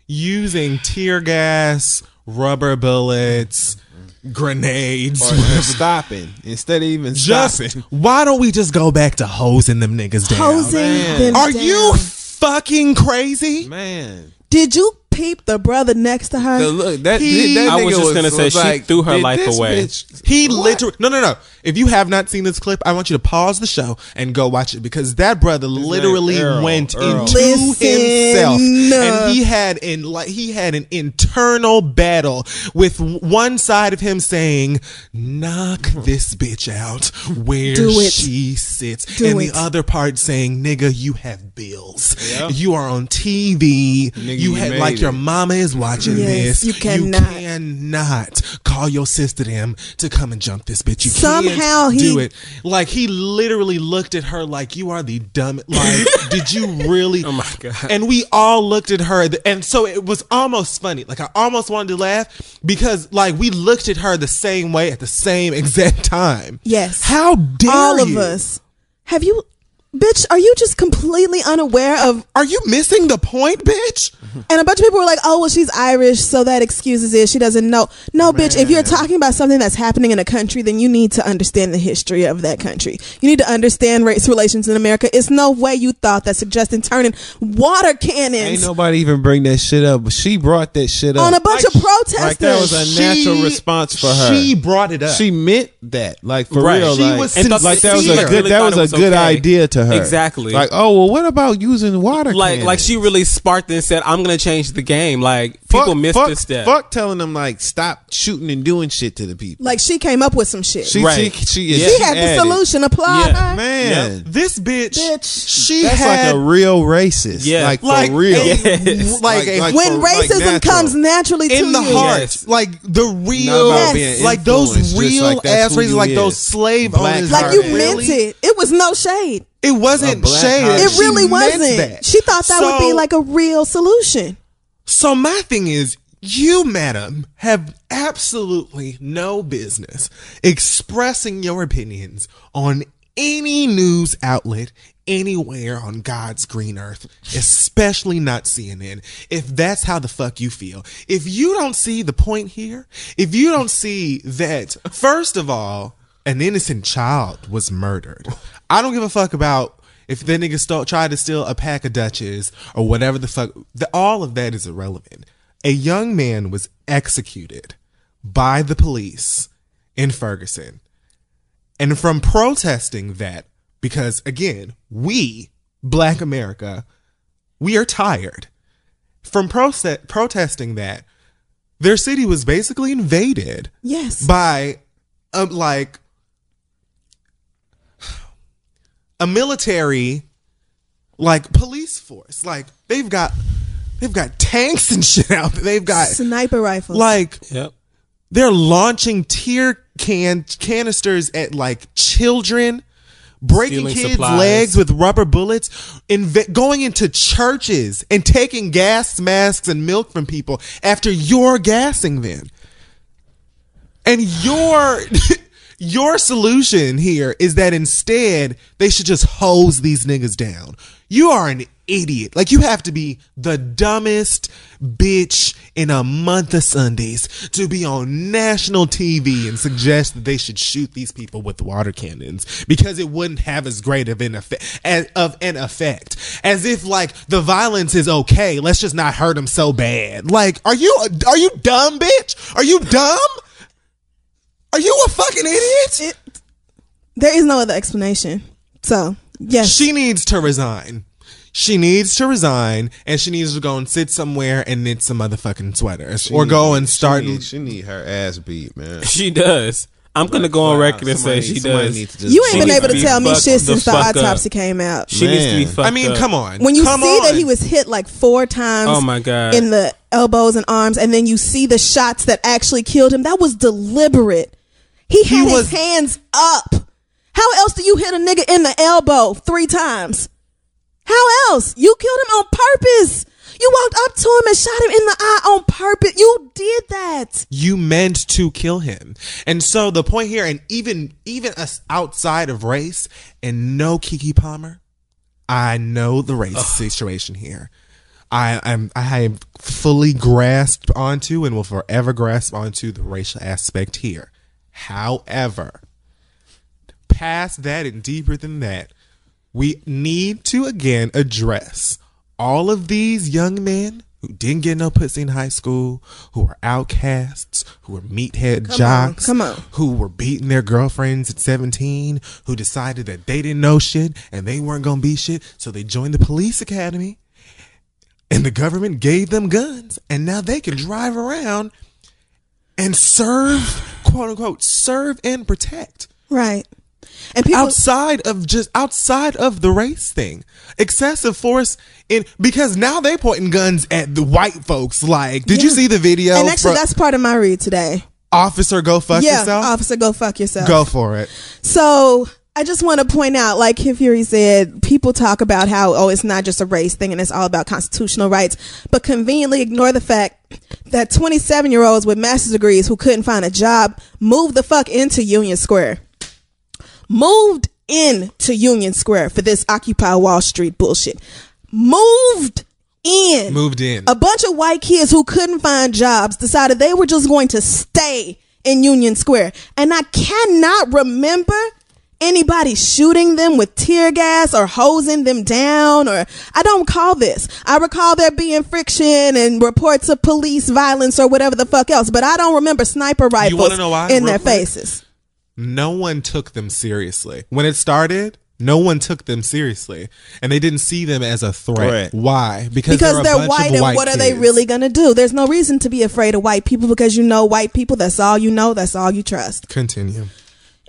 using tear gas, rubber bullets, mm-hmm. grenades, Or stopping instead of even just stopping. why don't we just go back to hosing them niggas down? Hosing them Are down. you fucking crazy? Man, Did you peep the brother next to her? So look, that, He- that I was just gonna say, she like, threw her life away. bitch- He What? literally no no no. If you have not seen this clip, I want you to pause the show and go watch it because that brother literally Earl, went Earl. into Listen. himself and he had in like he had an internal battle with one side of him saying, "Knock this bitch out where Do it. she sits," Do and it. the other part saying, "Nigga, you have bills. You are on TV. Nigga, you you had like your mama is watching Yes, this. you cannot. cannot call your sister them to come and jump this bitch. You Somehow can't he- do it. Like he literally looked at her like you are the dumb. Like, did you really? Oh my God. And we all looked at her, and so it was almost funny. Like I almost wanted to laugh because like we looked at her the same way at the same exact time. Yes. How dare All of you? us. Have you, bitch? Are you just completely unaware of? Are you missing the point, bitch? And a bunch of people were like, "Oh, well, she's Irish, so that excuses it. She doesn't know." No, bitch. If you're talking about something that's happening in a country, then you need to understand the history of that country. You need to understand race relations in America. It's no way you thought that suggesting turning water cannons. Ain't nobody even bring that shit up, but she brought that shit up on a bunch Like, of protesters. Like that was a natural response for her. She brought it up. She meant that, like for Right. real. She like, was And thought- like that was a good. That was a good okay. idea to her. Exactly. Like, oh well, what about using water? like cannons? like she really sparked and said, "I'm gonna change the game." Like Fuck- people missed fuck, this step. Fuck telling them like stop shooting and doing shit to the people. like she came up with some shit. She Right. she, she, Yeah. she she had the solution. Applaud Yeah. her. Man, this bitch. Bitch. She that's had like a real racist. Yeah. like, like for real. a- Yes. like, a Like- when for- like racism natural. comes naturally to in the you. heart, Yes. like the real, about Yes. like those real ass who races, like those slave Black owners. Like you meant it. It was no shade. It wasn't A shade. It really meant wasn't. that. She thought that would be like a real solution. So my thing is, you, madam, have absolutely no business expressing your opinions on any news outlet anywhere on God's green earth, especially not CNN. If that's how the fuck you feel. If you don't see the point here, if you don't see that, first of all, an innocent child was murdered. I don't give a fuck about if the nigga stole, tried to steal a pack of Dutches or whatever the fuck, the, all of that is irrelevant. A young man was executed by the police in Ferguson. And from protesting that, because again, we, black America, we are tired. From proce- protesting that, their city was basically invaded Yes. by um, like a military like police force like they've got they've got tanks and shit out there. they've got Sniper rifles. like Yep. they're launching tear can canisters at like children breaking Stealing kids supplies. legs with rubber bullets inv- going into churches and taking gas masks and milk from people after you're gassing them and your your solution here is that instead they should just hose these niggas down. You are an idiot. Like you have to be the dumbest bitch in a month of Sundays to be on national TV and suggest that they should shoot these people with water cannons because it wouldn't have as great of an effect as, of an effect as if like the violence is okay. Let's just not hurt them so bad. Like, are you are you dumb, bitch? Are you dumb? Are you a fucking idiot? It- there is no other explanation. So yes, She needs to resign. She needs to resign, and she needs to go and sit somewhere and knit some motherfucking sweaters, She or need- go and she start. need- She need her ass beat, man. She does. I'm gonna go on record and say she somebody does. needs to you ain't been able to to be tell me shit since the fuck up. autopsy came out. She needs to be Man. fucked I mean, come on. when you Come see that he was hit like four times Oh my God. in the elbows and arms and then you see the shots that actually killed him that was deliberate he had was- his hands up. How else do you hit a nigga in the elbow three times? How else? You killed him on purpose. You walked up to him and shot him in the eye on purpose. You did that. You meant to kill him. And so the point here, and even even us outside of race, and no Keke Palmer, I know the race situation here. I am I have fully grasped onto and will forever grasp onto the racial aspect here. However, past that and deeper than that, we need to again address all of these young men who didn't get no pussy in high school, who were outcasts, who were meathead Come on, jocks, come on. who were beating their girlfriends at 17, who decided that they didn't know shit and they weren't gonna be shit, so they joined the police academy and the government gave them guns and now they can drive around and serve quote unquote serve and protect Right. And people outside of just outside of the race thing excessive force in because now they pointing guns at the white folks like did you see the video And actually that's part of my read today. officer go fuck yeah, yourself officer, go fuck yourself. go for it So I just want to point out, like Kid Fury said, people talk about how, oh, it's not just a race thing and it's all about constitutional rights, but conveniently ignore the fact that 27 year olds with master's degrees who couldn't find a job moved the fuck into Union Square. Moved into Union Square for this Occupy Wall Street bullshit. Moved in. moved in A bunch of white kids who couldn't find jobs decided they were just going to stay in Union Square. And I cannot remember anybody shooting them with tear gas or hosing them down or I don't recall this. I recall there being friction and reports of police violence or whatever the fuck else, but I don't remember sniper rifles know why, in their quick? faces. no one took them seriously. When it started no one took them seriously. And they didn't see them as a threat. Threat. why? Because, because they're, a they're bunch white of and white what are they really going to do? There's no reason to be afraid of white people because you know white people that's all you know that's all you trust. Continue.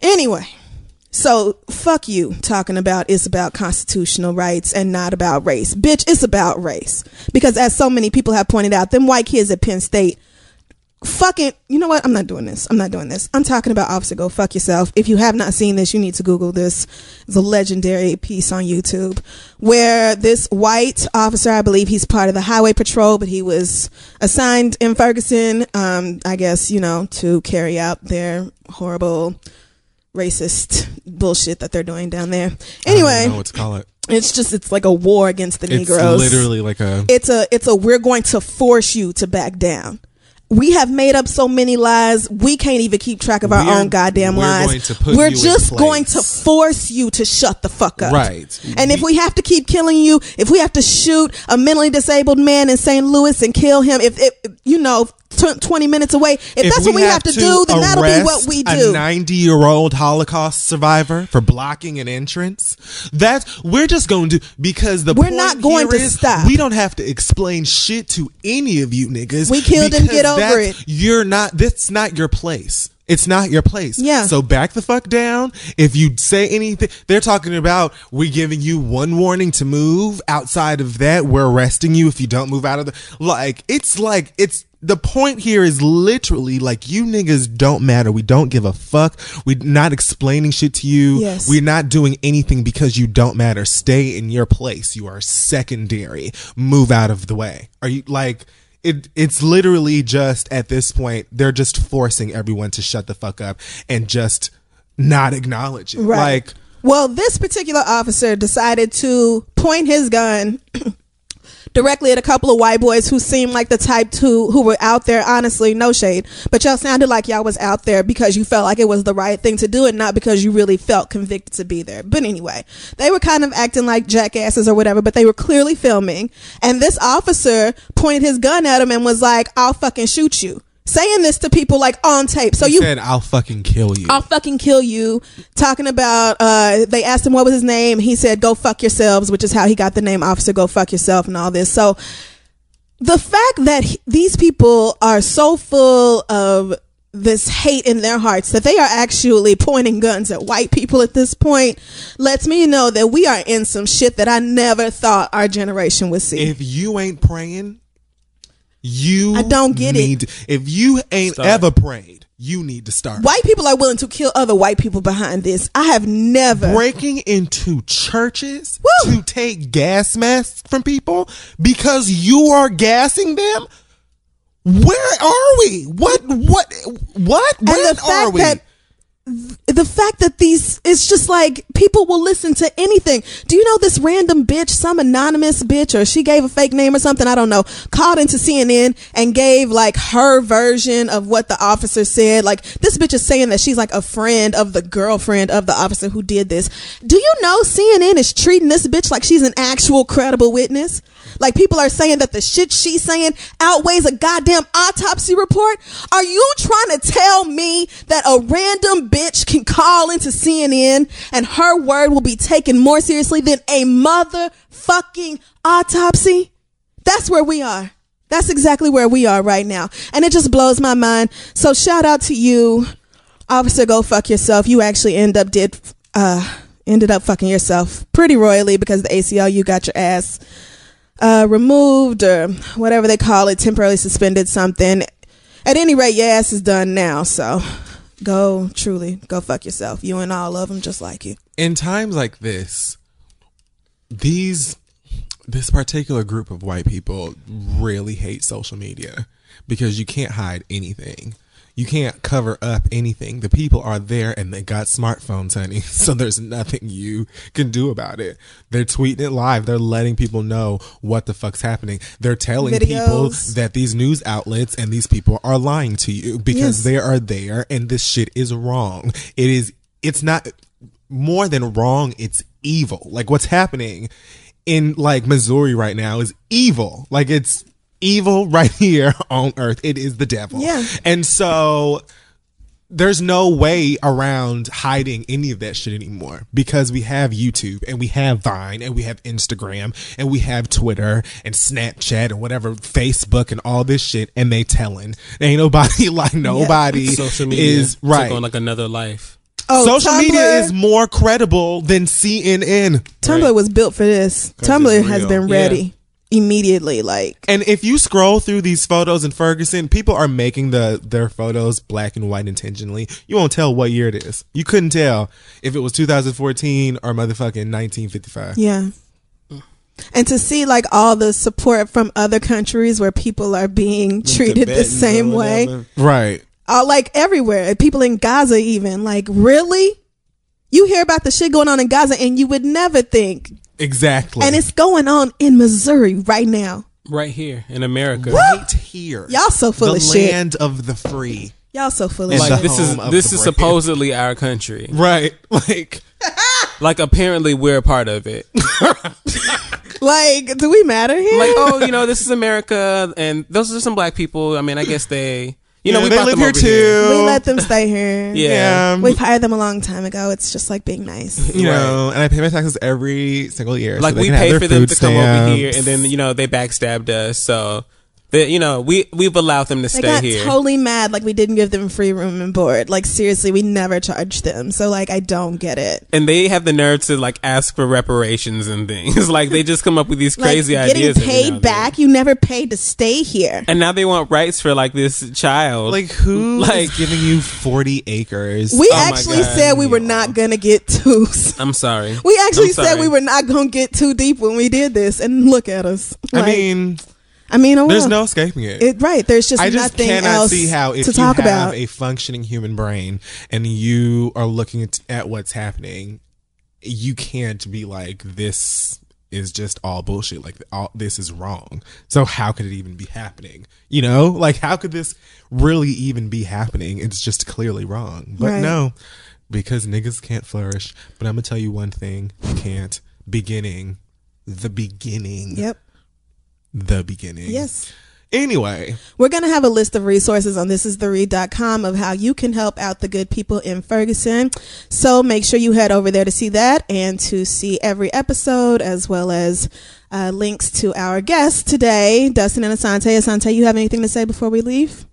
Anyway so fuck you talking about it's about constitutional rights and not about race. Bitch it's about race. Because as so many people have pointed out them white kids at penn state fucking you know what? I'm not doing this. I'm not doing this. I'm talking about officer go fuck yourself. If you have not seen this you need to google this. It's a legendary piece on youtube where this white officer i believe he's part of the highway patrol but he was assigned in ferguson um i guess you know to carry out their horrible racist bullshit that they're doing down there. I don't anyway know what to call it. it's just it's like a war against the it's negroes. literally like a it's a it's a we're going to force you to back down. We have made up so many lies we can't even keep track of our We're- own goddamn we're lies. going to put we're just going to force you to shut the fuck up. Right. and if we have to keep killing you if we have to shoot a mentally disabled man in st louis and kill him if, if you know t- 20 minutes away if, that's what we have to, do then that'll be what we A do 90 year old Holocaust survivor for blocking an entrance. That's we're just going to do because the We're point not going to is stop. We don't have to explain shit to any of you niggas. We killed him, get over it. You're not. That's not your place. It's not your place. Yeah. So back the fuck down. If you say anything, they're talking about we're giving you one warning to move. Outside of that, we're arresting you if you don't move out of the. Like it's like it's the point here is literally like you niggas don't matter. We don't give a fuck. We're not explaining shit to you. Yes. We're not doing anything because you don't matter. Stay in your place. You are secondary. Move out of the way. Are you like it it's literally just at this point they're just forcing everyone to shut the fuck up and just not acknowledge it. Right. Like well, this particular officer decided to point his gun directly at a couple of white boys who seemed like the type to who were out there. Honestly, no shade, but y'all sounded like y'all was out there because you felt like it was the right thing to do, and not because you really felt convicted to be there. But anyway, they were kind of acting like jackasses or whatever, but they were clearly filming. And this officer pointed his gun at him and was like, "I'll fucking shoot you." Saying this to people like on tape. So he you said I'll fucking kill you. I'll fucking kill you. Talking about, uh, they asked him what was his name. He said, go fuck yourselves, which is how he got the name officer, go fuck yourself and all this. So the fact that he- these people are so full of this hate in their hearts that they are actually pointing guns at white people at this point lets me know that we are in some shit that I never thought our generation would see. if you ain't praying, you I don't get it. If you ain't Start. ever prayed, you need to start. white people are willing to kill other white people behind this. I have never. breaking into churches Woo! to take gas masks from people because you are gassing them. Where are we? What? What? What? and When the are we? that the fact that these it's just like people will listen to anything. Do you know this random bitch, some anonymous bitch, or she gave a fake name or something? I don't know. Called into CNN and gave like her version of what the officer said. Like this bitch is saying that she's like a friend of the girlfriend of the officer who did this. Do you know CNN is treating this bitch like she's an actual credible witness? Like people are saying that the shit she's saying outweighs a goddamn autopsy report. Are you trying to tell me that a random bitch can call into CNN and her word will be taken more seriously than a motherfucking autopsy? That's where we are. That's exactly where we are right now. And it just blows my mind. So shout out to you, officer, go fuck yourself. You actually end up did, uh, ended up fucking yourself pretty royally because the ACLU got your ass uh, removed or whatever they call it, temporarily suspended something. At any rate, your ass is done now. So go, truly, go fuck yourself. You and all of them just like you. in times like this, these this particular group of white people really hate social media because you can't hide anything. You can't cover up anything. The people are there and they got smartphones, honey. So there's nothing you can do about it. They're tweeting it live. They're letting people know what the fuck's happening. They're telling people that these news outlets and these people are lying to you because Yes. they are there and this shit is wrong. It is, it's not more than wrong. It's evil. Like what's happening in like Missouri right now is evil. Like it's evil right here on earth. It is the devil. Yeah. And so there's no way around hiding any of that shit anymore because we have YouTube and we have Vine and we have Instagram and we have Twitter and Snapchat and whatever Facebook and all this shit and they telling ain't nobody like nobody Social media is right. took on like another life. Oh, Social Tumblr, media is more credible than CNN. Tumblr was built for this. Tumblr has real. been Yeah. Ready immediately. Like And if you scroll through these photos in Ferguson, people are making the their photos black and white intentionally. You won't tell what year it is. You couldn't tell if it was 2014 or motherfucking 1955. Yeah. And to see like all the support from other countries where people are being treated the Tibetans or same way. Right. all like everywhere. People in Gaza, even like really, you hear about the shit going on in Gaza, and you would never think, Exactly. and it's going on in Missouri right now. Right here in America. right here. Y'all so full the of shit. The land of the free. Y'all so full of And shit. The this is this is brave. supposedly our country. Right. Like Like apparently we're a part of it. like, do we matter here? like oh you know this is America and those are some black people. I mean I guess they you know yeah, we they live them here over too. we let them stay here. Yeah. Yeah. We've hired them a long time ago. It's just like being nice. you know, and I pay my taxes every single year. Like they we pay for them food to come over here, and then you know they backstabbed us. So, they, you know we we've allowed them to They stay got here. totally mad like we didn't give them free room and board. Like seriously, we never charged them. So like I don't get it. and they have the nerve to like ask for reparations and things. like they just come up with these crazy like getting ideas. every now paid back, you never paid to stay here. and now they want rights for like this child. Like who Like- like giving you 40 acres? We Oh actually God. said we were not gonna get too. I'm sorry. We actually I'm said we were not gonna get too deep when we did this, and look at us. I mean, I mean, oh, there's no escaping it. It, right. There's just I just nothing cannot else see how if to you talk have about. a functioning human brain and you are looking at, at what's happening, you can't be like this is just all bullshit. Like all this is wrong. So how could it even be happening? You know, like how could this really even be happening? It's just clearly wrong. But Right. no, because niggas can't flourish. But I'm gonna tell you one thing: you can't. Beginning, the beginning, yep. The beginning. Yes. Anyway, We're going to have a list of resources on thisistheread.com of how you can help out the good people in Ferguson. So make sure you head over there to see that and to see every episode as well as uh, links to our guests today, Dustin and Assante. Assante, you have anything to say before we leave?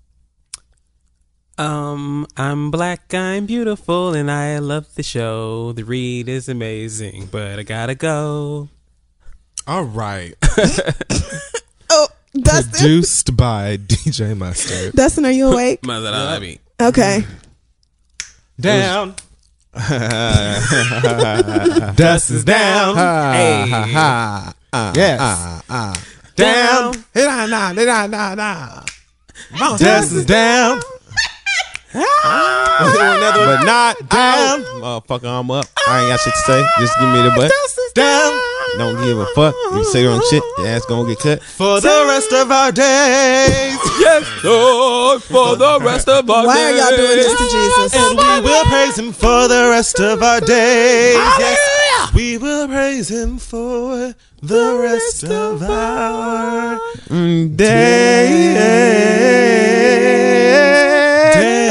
Um, I'm black, I'm beautiful, and I love the show. The read is amazing, but I gotta go. All right. Oh, Dustin. Produced by DJ Mustard. Dustin, are you awake? Mother love me. Okay. Down. Dust is down. Hey, yes. down. Hey, nah, nah, nah, nah. Dust is down. Ah. but not down. Motherfucker, I'm up. I ain't got shit to say. Just give me the butt. Dust is down. Don't give a fuck. You say wrong shit, your ass gonna get cut. For the rest of our days. Yes, Lord, for the rest of our days. Why are y'all doing this to Jesus? And we will praise him for the rest of our days. Yes, we will praise him for the rest of our days. Say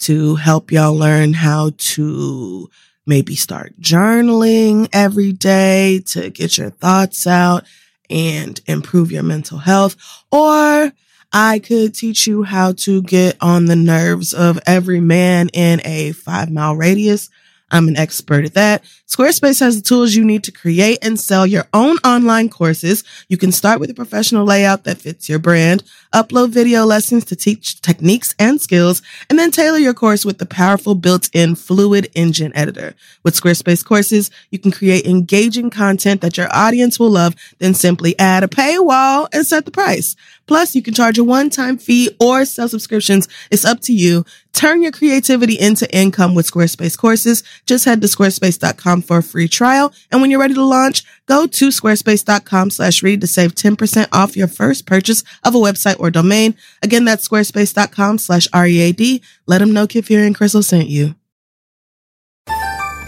to help y'all learn how to maybe start journaling every day to get your thoughts out and improve your mental health. Or I could teach you how to get on the nerves of every man in a five mile radius. I'm an expert at that. Squarespace has the tools you need to create and sell your own online courses. You can start with a professional layout that fits your brand, upload video lessons to teach techniques and skills, and then tailor your course with the powerful built-in Fluid Engine editor. With Squarespace courses, you can create engaging content that your audience will love, then simply add a paywall and set the price. Plus, you can charge a one-time fee or sell subscriptions. It's up to you. Turn your creativity into income with Squarespace courses. Just head to squarespace.com for a free trial. And when you're ready to launch, go to squarespace.com slash read to save 10% off your first purchase of a website or domain. Again, that's squarespace.com slash READ. Let them know Kid Fury and Crissle sent you.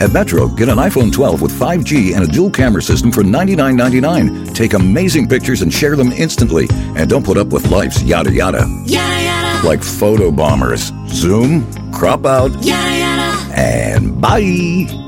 At Metro, get an iPhone 12 with 5G and a dual camera system for $99.99. Take amazing pictures and share them instantly. And don't put up with life's yada yada. Yada yada. Like photo bombers. Zoom, crop out, Yada yada. and bye.